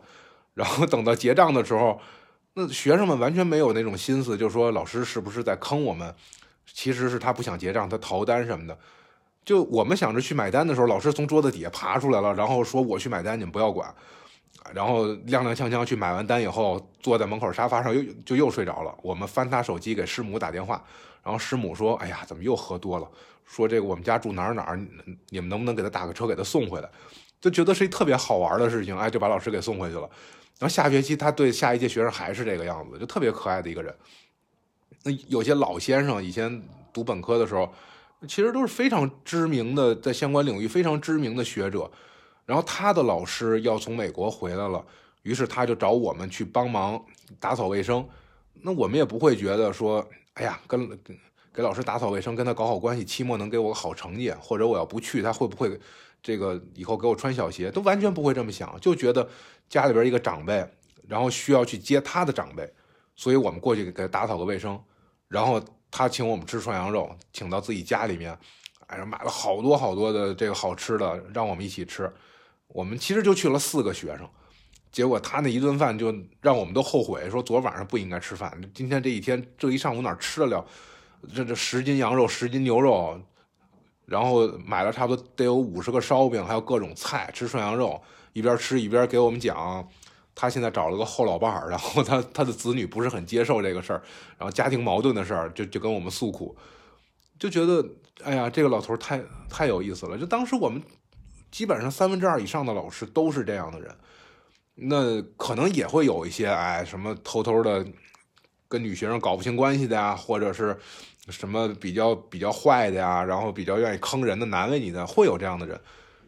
然后等到结账的时候，那学生们完全没有那种心思，就说老师是不是在坑我们？其实是他不想结账，他逃单什么的。就我们想着去买单的时候，老师从桌子底下爬出来了，然后说我去买单，你们不要管。然后踉踉跄跄去买完单以后，坐在门口沙发上又就又睡着了。我们翻他手机给师母打电话。然后师母说：“哎呀，怎么又喝多了？说这个我们家住哪儿哪儿，你们能不能给他打个车给他送回来？就觉得是一特别好玩的事情，哎，就把老师给送回去了。然后下学期他对下一届学生还是这个样子，就特别可爱的一个人。那有些老先生以前读本科的时候，其实都是非常知名的，在相关领域非常知名的学者。然后他的老师要从美国回来了，于是他就找我们去帮忙打扫卫生。那我们也不会觉得说。”哎呀，跟给老师打扫卫生，跟他搞好关系，期末能给我个好成绩，或者我要不去，他会不会这个以后给我穿小鞋，都完全不会这么想，就觉得家里边一个长辈，然后需要去接他的长辈，所以我们过去给他打扫个卫生，然后他请我们吃涮羊肉，请到自己家里面，哎呀，买了好多好多的这个好吃的，让我们一起吃，我们其实就去了四个学生。结果他那一顿饭就让我们都后悔，说昨晚上不应该吃饭。今天这一天这一上午哪吃得了？这这十斤羊肉，十斤牛肉，然后买了差不多得有五十个烧饼，还有各种菜，吃涮羊肉，一边吃一边给我们讲，他现在找了个后老伴儿，然后他他的子女不是很接受这个事儿，然后家庭矛盾的事儿，就就跟我们诉苦，就觉得哎呀，这个老头太太有意思了。就当时我们基本上三分之二以上的老师都是这样的人。那可能也会有一些哎，什么偷偷的跟女学生搞不清关系的呀，或者是什么比较比较坏的呀，然后比较愿意坑人的、难为你的，会有这样的人。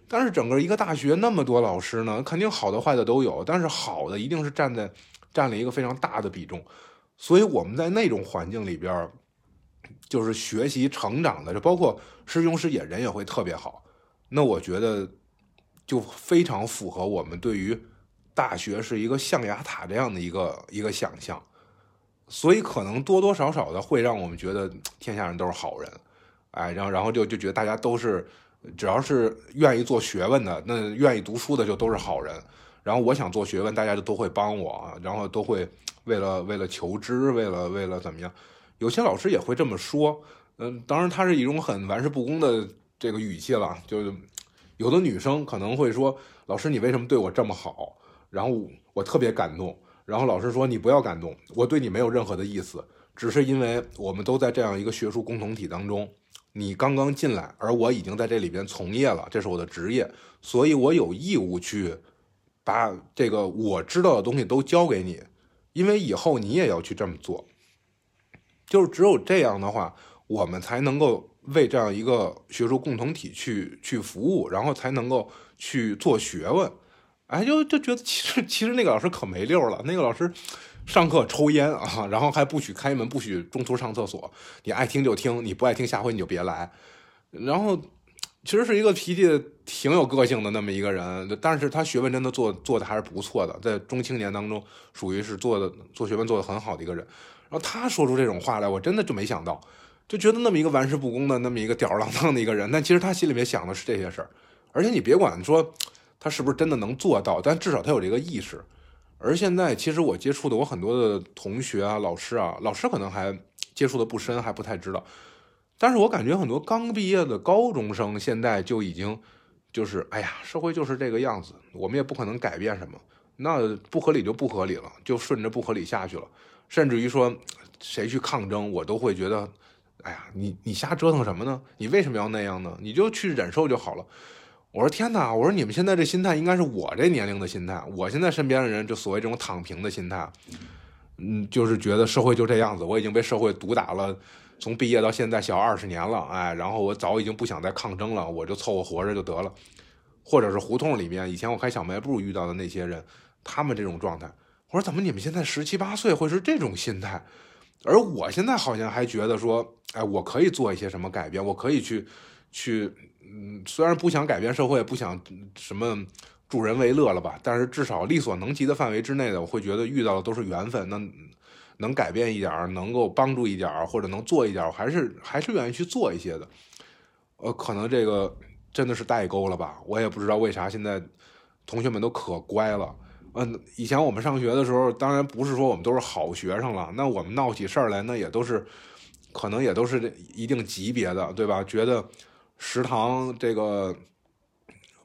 但是整个一个大学那么多老师呢，肯定好的坏的都有，但是好的一定是站在占了一个非常大的比重。所以我们在那种环境里边，就是学习成长的，就包括师兄师姐人也会特别好。那我觉得就非常符合我们对于。大学是一个象牙塔这样的一个一个想象，所以可能多多少少的会让我们觉得天下人都是好人，哎，然后然后就就觉得大家都是只要是愿意做学问的，那愿意读书的就都是好人。然后我想做学问，大家就都会帮我，然后都会为了为了求知，为了为了怎么样？有些老师也会这么说，嗯，当然他是一种很玩世不恭的这个语气了，就有的女生可能会说：“老师，你为什么对我这么好？”然后我特别感动，然后老师说你不要感动，我对你没有任何的意思，只是因为我们都在这样一个学术共同体当中，你刚刚进来，而我已经在这里边从业了，这是我的职业，所以我有义务去把这个我知道的东西都教给你，因为以后你也要去这么做，就是只有这样的话，我们才能够为这样一个学术共同体去去服务，然后才能够去做学问。哎，就就觉得其实其实那个老师可没溜了，那个老师上课抽烟啊，然后还不许开门，不许中途上厕所，你爱听就听，你不爱听下回你就别来。然后其实是一个脾气挺有个性的那么一个人，但是他学问真的做做的还是不错的，在中青年当中属于是做的做学问做的很好的一个人。然后他说出这种话来，我真的就没想到，就觉得那么一个玩世不恭的那么一个吊儿郎当的一个人，但其实他心里面想的是这些事儿。而且你别管说。他是不是真的能做到？但至少他有这个意识。而现在，其实我接触的我很多的同学啊、老师啊，老师可能还接触的不深，还不太知道。但是我感觉很多刚毕业的高中生现在就已经就是，哎呀，社会就是这个样子，我们也不可能改变什么。那不合理就不合理了，就顺着不合理下去了。甚至于说，谁去抗争，我都会觉得，哎呀，你你瞎折腾什么呢？你为什么要那样呢？你就去忍受就好了。我说天哪！我说你们现在这心态应该是我这年龄的心态。我现在身边的人就所谓这种躺平的心态，嗯，就是觉得社会就这样子。我已经被社会毒打了，从毕业到现在小二十年了，哎，然后我早已经不想再抗争了，我就凑合活着就得了。或者是胡同里面以前我开小卖部遇到的那些人，他们这种状态。我说怎么你们现在十七八岁会是这种心态？而我现在好像还觉得说，哎，我可以做一些什么改变，我可以去去。嗯，虽然不想改变社会，不想什么助人为乐了吧，但是至少力所能及的范围之内的，我会觉得遇到的都是缘分。那能改变一点能够帮助一点或者能做一点我还是还是愿意去做一些的。呃，可能这个真的是代沟了吧？我也不知道为啥现在同学们都可乖了。嗯，以前我们上学的时候，当然不是说我们都是好学生了，那我们闹起事儿来，那也都是可能也都是一定级别的，对吧？觉得。食堂这个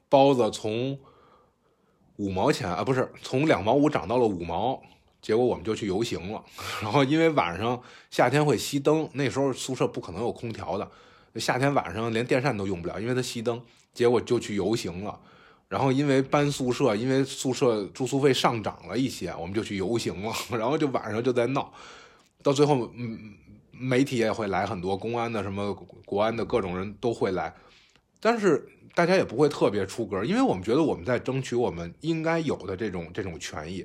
包子从五毛钱啊，不是从两毛五涨到了五毛，结果我们就去游行了。然后因为晚上夏天会熄灯，那时候宿舍不可能有空调的，夏天晚上连电扇都用不了，因为它熄灯。结果就去游行了。然后因为搬宿舍，因为宿舍住宿费上涨了一些，我们就去游行了。然后就晚上就在闹，到最后嗯。媒体也会来很多，公安的什么国安的各种人都会来，但是大家也不会特别出格，因为我们觉得我们在争取我们应该有的这种这种权益，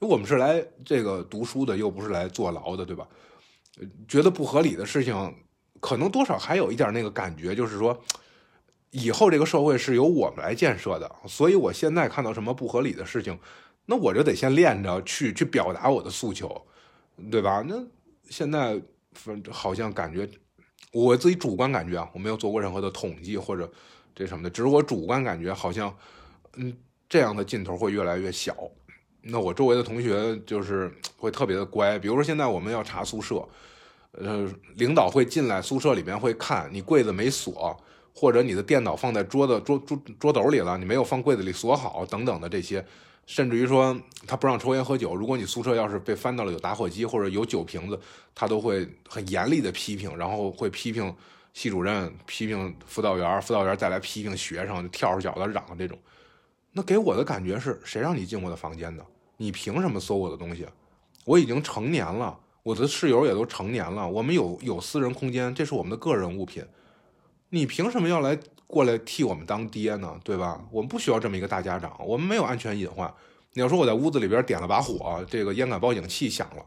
我们是来这个读书的，又不是来坐牢的，对吧？觉得不合理的事情，可能多少还有一点那个感觉，就是说以后这个社会是由我们来建设的，所以我现在看到什么不合理的事情，那我就得先练着去去表达我的诉求，对吧？那现在。好像感觉我自己主观感觉啊，我没有做过任何的统计或者这什么的，只是我主观感觉好像，嗯，这样的劲头会越来越小。那我周围的同学就是会特别的乖，比如说现在我们要查宿舍，呃，领导会进来宿舍里面会看你柜子没锁，或者你的电脑放在桌子桌桌桌斗里了，你没有放柜子里锁好等等的这些。甚至于说，他不让抽烟喝酒。如果你宿舍要是被翻到了有打火机或者有酒瓶子，他都会很严厉的批评，然后会批评系主任，批评辅导员，辅导员再来批评学生，跳着脚的嚷这种。那给我的感觉是谁让你进我的房间的？你凭什么搜我的东西？我已经成年了，我的室友也都成年了，我们有有私人空间，这是我们的个人物品。你凭什么要来？过来替我们当爹呢，对吧？我们不需要这么一个大家长，我们没有安全隐患。你要说我在屋子里边点了把火，这个烟感报警器响了，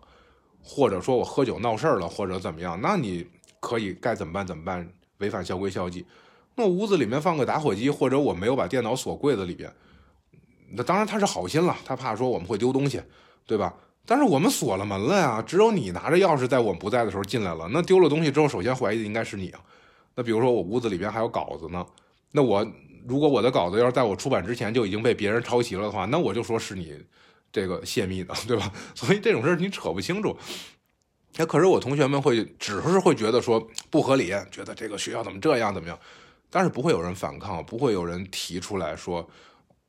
或者说我喝酒闹事儿了，或者怎么样，那你可以该怎么办怎么办？违反校规校纪。那屋子里面放个打火机，或者我没有把电脑锁柜子里边，那当然他是好心了，他怕说我们会丢东西，对吧？但是我们锁了门了呀，只有你拿着钥匙在我们不在的时候进来了，那丢了东西之后，首先怀疑的应该是你啊。那比如说我屋子里边还有稿子呢，那我如果我的稿子要是在我出版之前就已经被别人抄袭了的话，那我就说是你这个泄密的，对吧？所以这种事儿你扯不清楚。那可是我同学们会只是会觉得说不合理，觉得这个学校怎么这样怎么样，但是不会有人反抗，不会有人提出来说，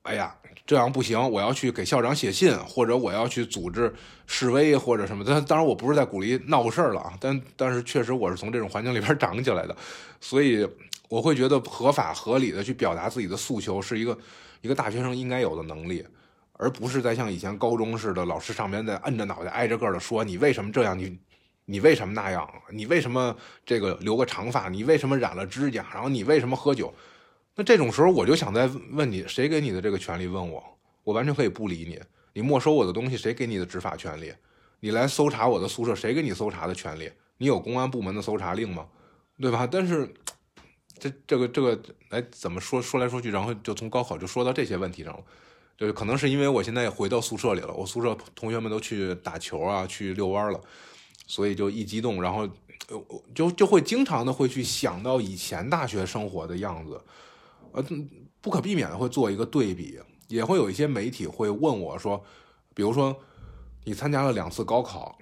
哎呀。这样不行，我要去给校长写信，或者我要去组织示威或者什么。但当然，我不是在鼓励闹事了啊。但但是确实，我是从这种环境里边长起来的，所以我会觉得合法合理的去表达自己的诉求是一个一个大学生应该有的能力，而不是在像以前高中似的，老师上边在摁着脑袋挨着个的说你为什么这样，你你为什么那样？你为什么这个留个长发？你为什么染了指甲？然后你为什么喝酒？那这种时候我就想再问你，谁给你的这个权利？问我，我完全可以不理你。你没收我的东西，谁给你的执法权利？你来搜查我的宿舍，谁给你搜查的权利？你有公安部门的搜查令吗？对吧？但是这这个这个，哎，怎么说说来说去，然后就从高考就说到这些问题上了。就可能是因为我现在回到宿舍里了，我宿舍同学们都去打球啊，去遛弯了，所以就一激动，然后就就会经常的会去想到以前大学生活的样子，呃，不可避免的会做一个对比，也会有一些媒体会问我说，比如说你参加了两次高考，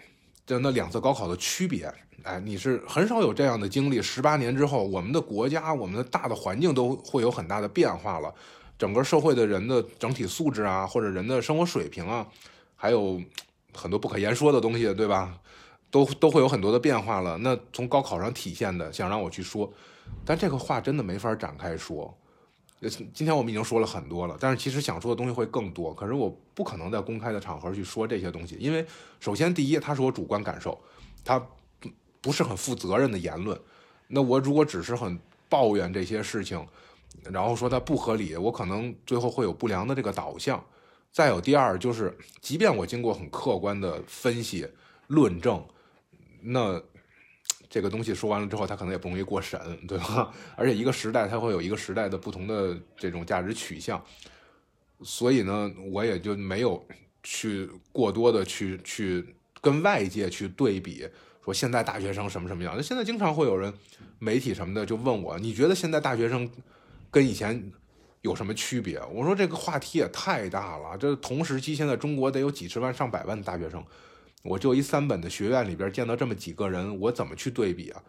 就那两次高考的区别，哎，你是很少有这样的经历，十八年之后，我们的国家，我们的大的环境都会有很大的变化了。整个社会的人的整体素质啊，或者人的生活水平啊，还有很多不可言说的东西，对吧？都都会有很多的变化了。那从高考上体现的，想让我去说，但这个话真的没法展开说。今天我们已经说了很多了，但是其实想说的东西会更多。可是我不可能在公开的场合去说这些东西，因为首先第一，它是我主观感受，它不是很负责任的言论。那我如果只是很抱怨这些事情。然后说它不合理，我可能最后会有不良的这个导向。再有第二就是，即便我经过很客观的分析、论证，那这个东西说完了之后，它可能也不容易过审，对吧？而且一个时代它会有一个时代的不同的这种价值取向，所以呢，我也就没有去过多的去去跟外界去对比，说现在大学生什么什么样。那现在经常会有人媒体什么的就问我，你觉得现在大学生？跟以前有什么区别？我说这个话题也太大了。这同时期现在中国得有几十万上百万的大学生，我就一三本的学院里边见到这么几个人，我怎么去对比啊？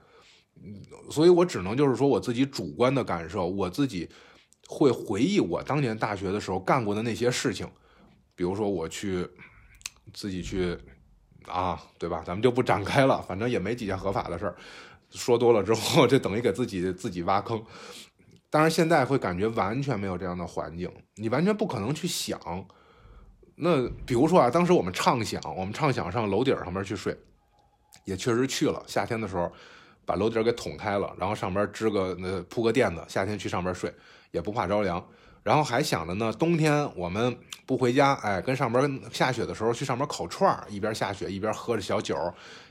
所以我只能就是说我自己主观的感受，我自己会回忆我当年大学的时候干过的那些事情，比如说我去自己去啊，对吧？咱们就不展开了，反正也没几件合法的事儿，说多了之后，这等于给自己自己挖坑。当然，现在会感觉完全没有这样的环境，你完全不可能去想。那比如说啊，当时我们畅想，我们畅想上楼顶上面去睡，也确实去了。夏天的时候，把楼顶给捅开了，然后上边支个那铺个垫子，夏天去上边睡也不怕着凉。然后还想着呢，冬天我们不回家，哎，跟上边下雪的时候去上边烤串儿，一边下雪一边喝着小酒，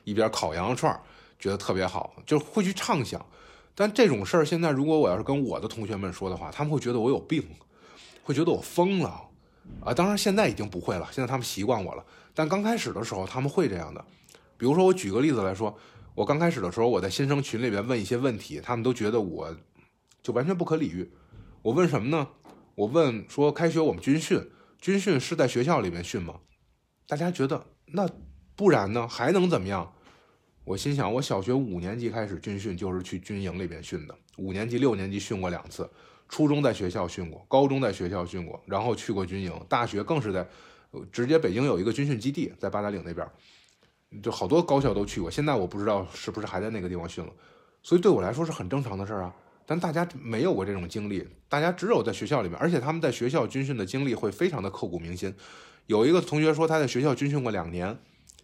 一边烤羊肉串儿，觉得特别好，就会去畅想。但这种事儿，现在如果我要是跟我的同学们说的话，他们会觉得我有病，会觉得我疯了，啊！当然现在已经不会了，现在他们习惯我了。但刚开始的时候，他们会这样的。比如说，我举个例子来说，我刚开始的时候，我在新生群里边问一些问题，他们都觉得我就完全不可理喻。我问什么呢？我问说，开学我们军训，军训是在学校里面训吗？大家觉得那不然呢？还能怎么样？我心想，我小学五年级开始军训，就是去军营里边训的。五年级、六年级训过两次，初中在学校训过，高中在学校训过，然后去过军营。大学更是在直接北京有一个军训基地，在八达岭那边，就好多高校都去过。现在我不知道是不是还在那个地方训了，所以对我来说是很正常的事儿啊。但大家没有过这种经历，大家只有在学校里面，而且他们在学校军训的经历会非常的刻骨铭心。有一个同学说他在学校军训过两年。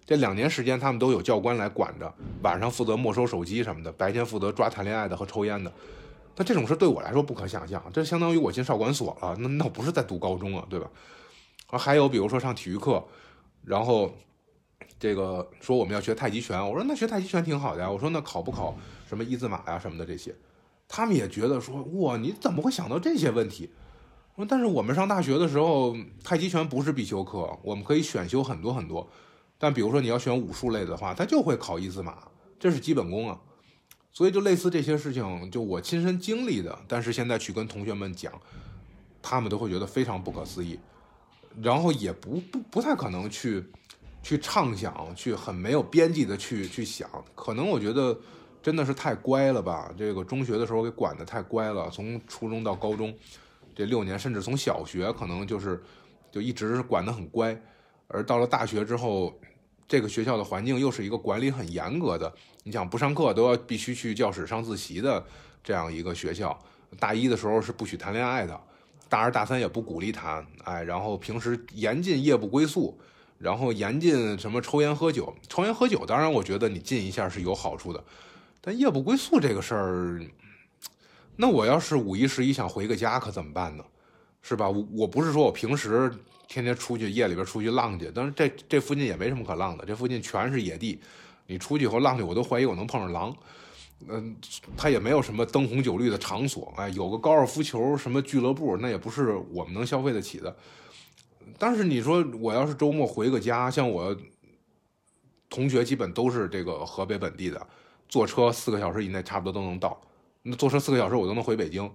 这两年时间，他们都有教官来管着，晚上负责没收手机什么的，白天负责抓谈恋爱的和抽烟的。但这种事对我来说不可想象，这相当于我进少管所了。那那我不是在读高中啊，对吧？啊，还有比如说上体育课，然后这个说我们要学太极拳，我说那学太极拳挺好的呀。我说那考不考什么一字马呀什么的这些，他们也觉得说哇，你怎么会想到这些问题？我说但是我们上大学的时候，太极拳不是必修课，我们可以选修很多很多。但比如说你要选武术类的话，他就会考一字马，这是基本功啊。所以就类似这些事情，就我亲身经历的，但是现在去跟同学们讲，他们都会觉得非常不可思议，然后也不不不太可能去去畅想，去很没有边际的去去想。可能我觉得真的是太乖了吧，这个中学的时候给管的太乖了，从初中到高中这六年，甚至从小学可能就是就一直管得很乖。而到了大学之后，这个学校的环境又是一个管理很严格的，你想不上课都要必须去教室上自习的这样一个学校。大一的时候是不许谈恋爱的，大二大三也不鼓励谈，哎，然后平时严禁夜不归宿，然后严禁什么抽烟喝酒。抽烟喝酒，当然我觉得你禁一下是有好处的，但夜不归宿这个事儿，那我要是五一十一想回个家，可怎么办呢？是吧？我我不是说我平时天天出去夜里边出去浪去，但是这这附近也没什么可浪的，这附近全是野地，你出去以后浪去，我都怀疑我能碰上狼。嗯，他也没有什么灯红酒绿的场所，哎，有个高尔夫球什么俱乐部，那也不是我们能消费得起的。但是你说我要是周末回个家，像我同学基本都是这个河北本地的，坐车四个小时以内差不多都能到。那坐车四个小时我都能回北京。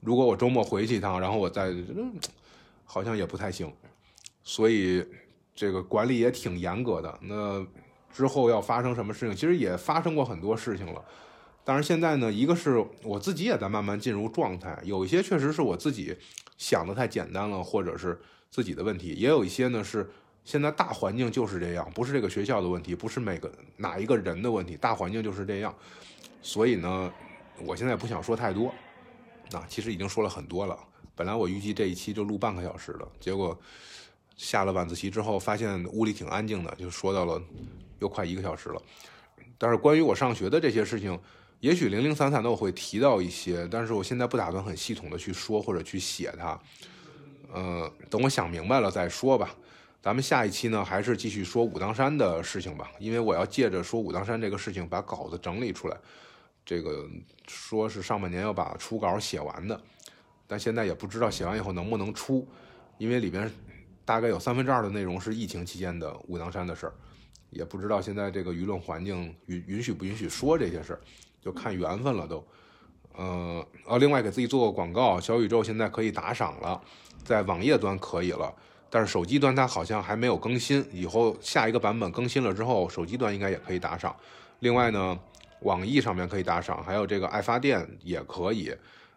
如果我周末回去一趟，然后我再，好像也不太行，所以这个管理也挺严格的。那之后要发生什么事情，其实也发生过很多事情了。但是现在呢，一个是我自己也在慢慢进入状态，有一些确实是我自己想的太简单了，或者是自己的问题，也有一些呢是现在大环境就是这样，不是这个学校的问题，不是每个哪一个人的问题，大环境就是这样。所以呢，我现在不想说太多。啊，其实已经说了很多了。本来我预计这一期就录半个小时的，结果下了晚自习之后，发现屋里挺安静的，就说到了又快一个小时了。但是关于我上学的这些事情，也许零零散散的我会提到一些，但是我现在不打算很系统的去说或者去写它。呃，等我想明白了再说吧。咱们下一期呢，还是继续说武当山的事情吧，因为我要借着说武当山这个事情，把稿子整理出来。这个说是上半年要把初稿写完的，但现在也不知道写完以后能不能出，因为里边大概有三分之二的内容是疫情期间的武当山的事儿，也不知道现在这个舆论环境允允许不允许说这些事儿，就看缘分了都。呃，哦，另外给自己做个广告，小宇宙现在可以打赏了，在网页端可以了，但是手机端它好像还没有更新，以后下一个版本更新了之后，手机端应该也可以打赏。另外呢。网易上面可以打赏，还有这个爱发电也可以，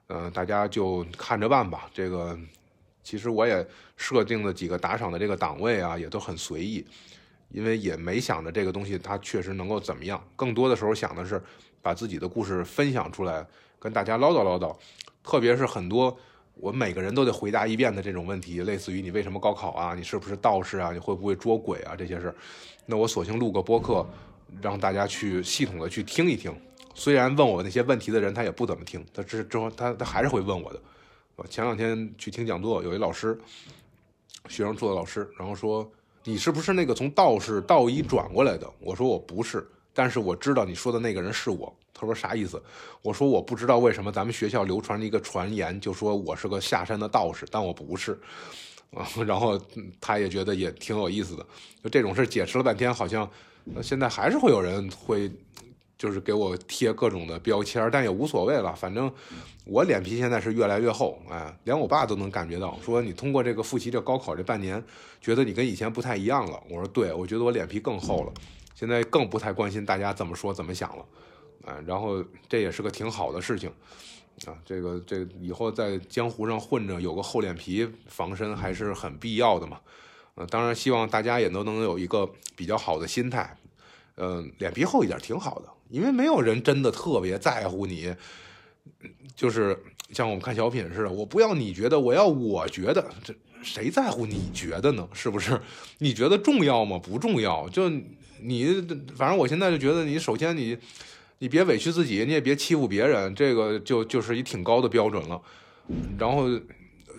嗯，大家就看着办吧。这个其实我也设定了几个打赏的这个档位啊，也都很随意，因为也没想着这个东西它确实能够怎么样。更多的时候想的是把自己的故事分享出来，跟大家唠叨唠叨。特别是很多我每个人都得回答一遍的这种问题，类似于你为什么高考啊，你是不是道士啊，你会不会捉鬼啊这些事儿那我索性录个播客。让大家去系统的去听一听，虽然问我那些问题的人他也不怎么听，他之之后他他还是会问我的。我前两天去听讲座，有一老师，学生做的老师，然后说你是不是那个从道士道医转过来的？我说我不是，但是我知道你说的那个人是我。他说啥意思？我说我不知道为什么咱们学校流传着一个传言，就说我是个下山的道士，但我不是。啊，然后他也觉得也挺有意思的，就这种事解释了半天，好像。现在还是会有人会，就是给我贴各种的标签，但也无所谓了。反正我脸皮现在是越来越厚，哎，连我爸都能感觉到，说你通过这个复习这高考这半年，觉得你跟以前不太一样了。我说对，我觉得我脸皮更厚了，现在更不太关心大家怎么说怎么想了，哎，然后这也是个挺好的事情，啊，这个这以后在江湖上混着，有个厚脸皮防身还是很必要的嘛。呃，当然希望大家也都能有一个比较好的心态，嗯，脸皮厚一点挺好的，因为没有人真的特别在乎你，就是像我们看小品似的，我不要你觉得，我要我觉得，这谁在乎你觉得呢？是不是？你觉得重要吗？不重要，就你，反正我现在就觉得，你首先你，你别委屈自己，你也别欺负别人，这个就就是一挺高的标准了，然后。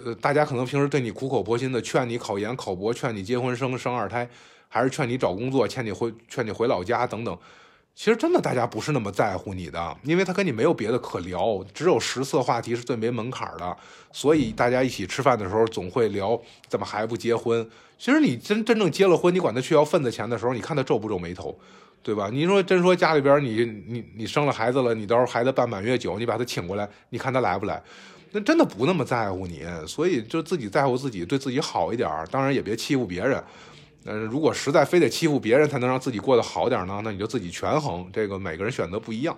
呃，大家可能平时对你苦口婆心的劝你考研考博，劝你结婚生生二胎，还是劝你找工作，劝你回劝你回老家等等。其实真的大家不是那么在乎你的，因为他跟你没有别的可聊，只有食色话题是最没门槛的。所以大家一起吃饭的时候总会聊怎么还不结婚。其实你真真正结了婚，你管他去要份子钱的时候，你看他皱不皱眉头，对吧？你说真说家里边你你你生了孩子了，你到时候孩子办满月酒，你把他请过来，你看他来不来？那真的不那么在乎你，所以就自己在乎自己，对自己好一点。当然也别欺负别人。嗯，如果实在非得欺负别人才能让自己过得好点呢，那你就自己权衡。这个每个人选择不一样，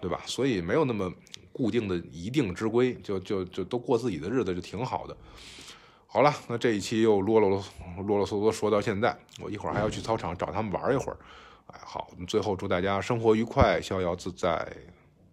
对吧？所以没有那么固定的一定之规，就就就都过自己的日子就挺好的。好了，那这一期又啰啰啰啰嗦嗦说到现在，我一会儿还要去操场找他们玩一会儿。哎，好，最后祝大家生活愉快，逍遥自在。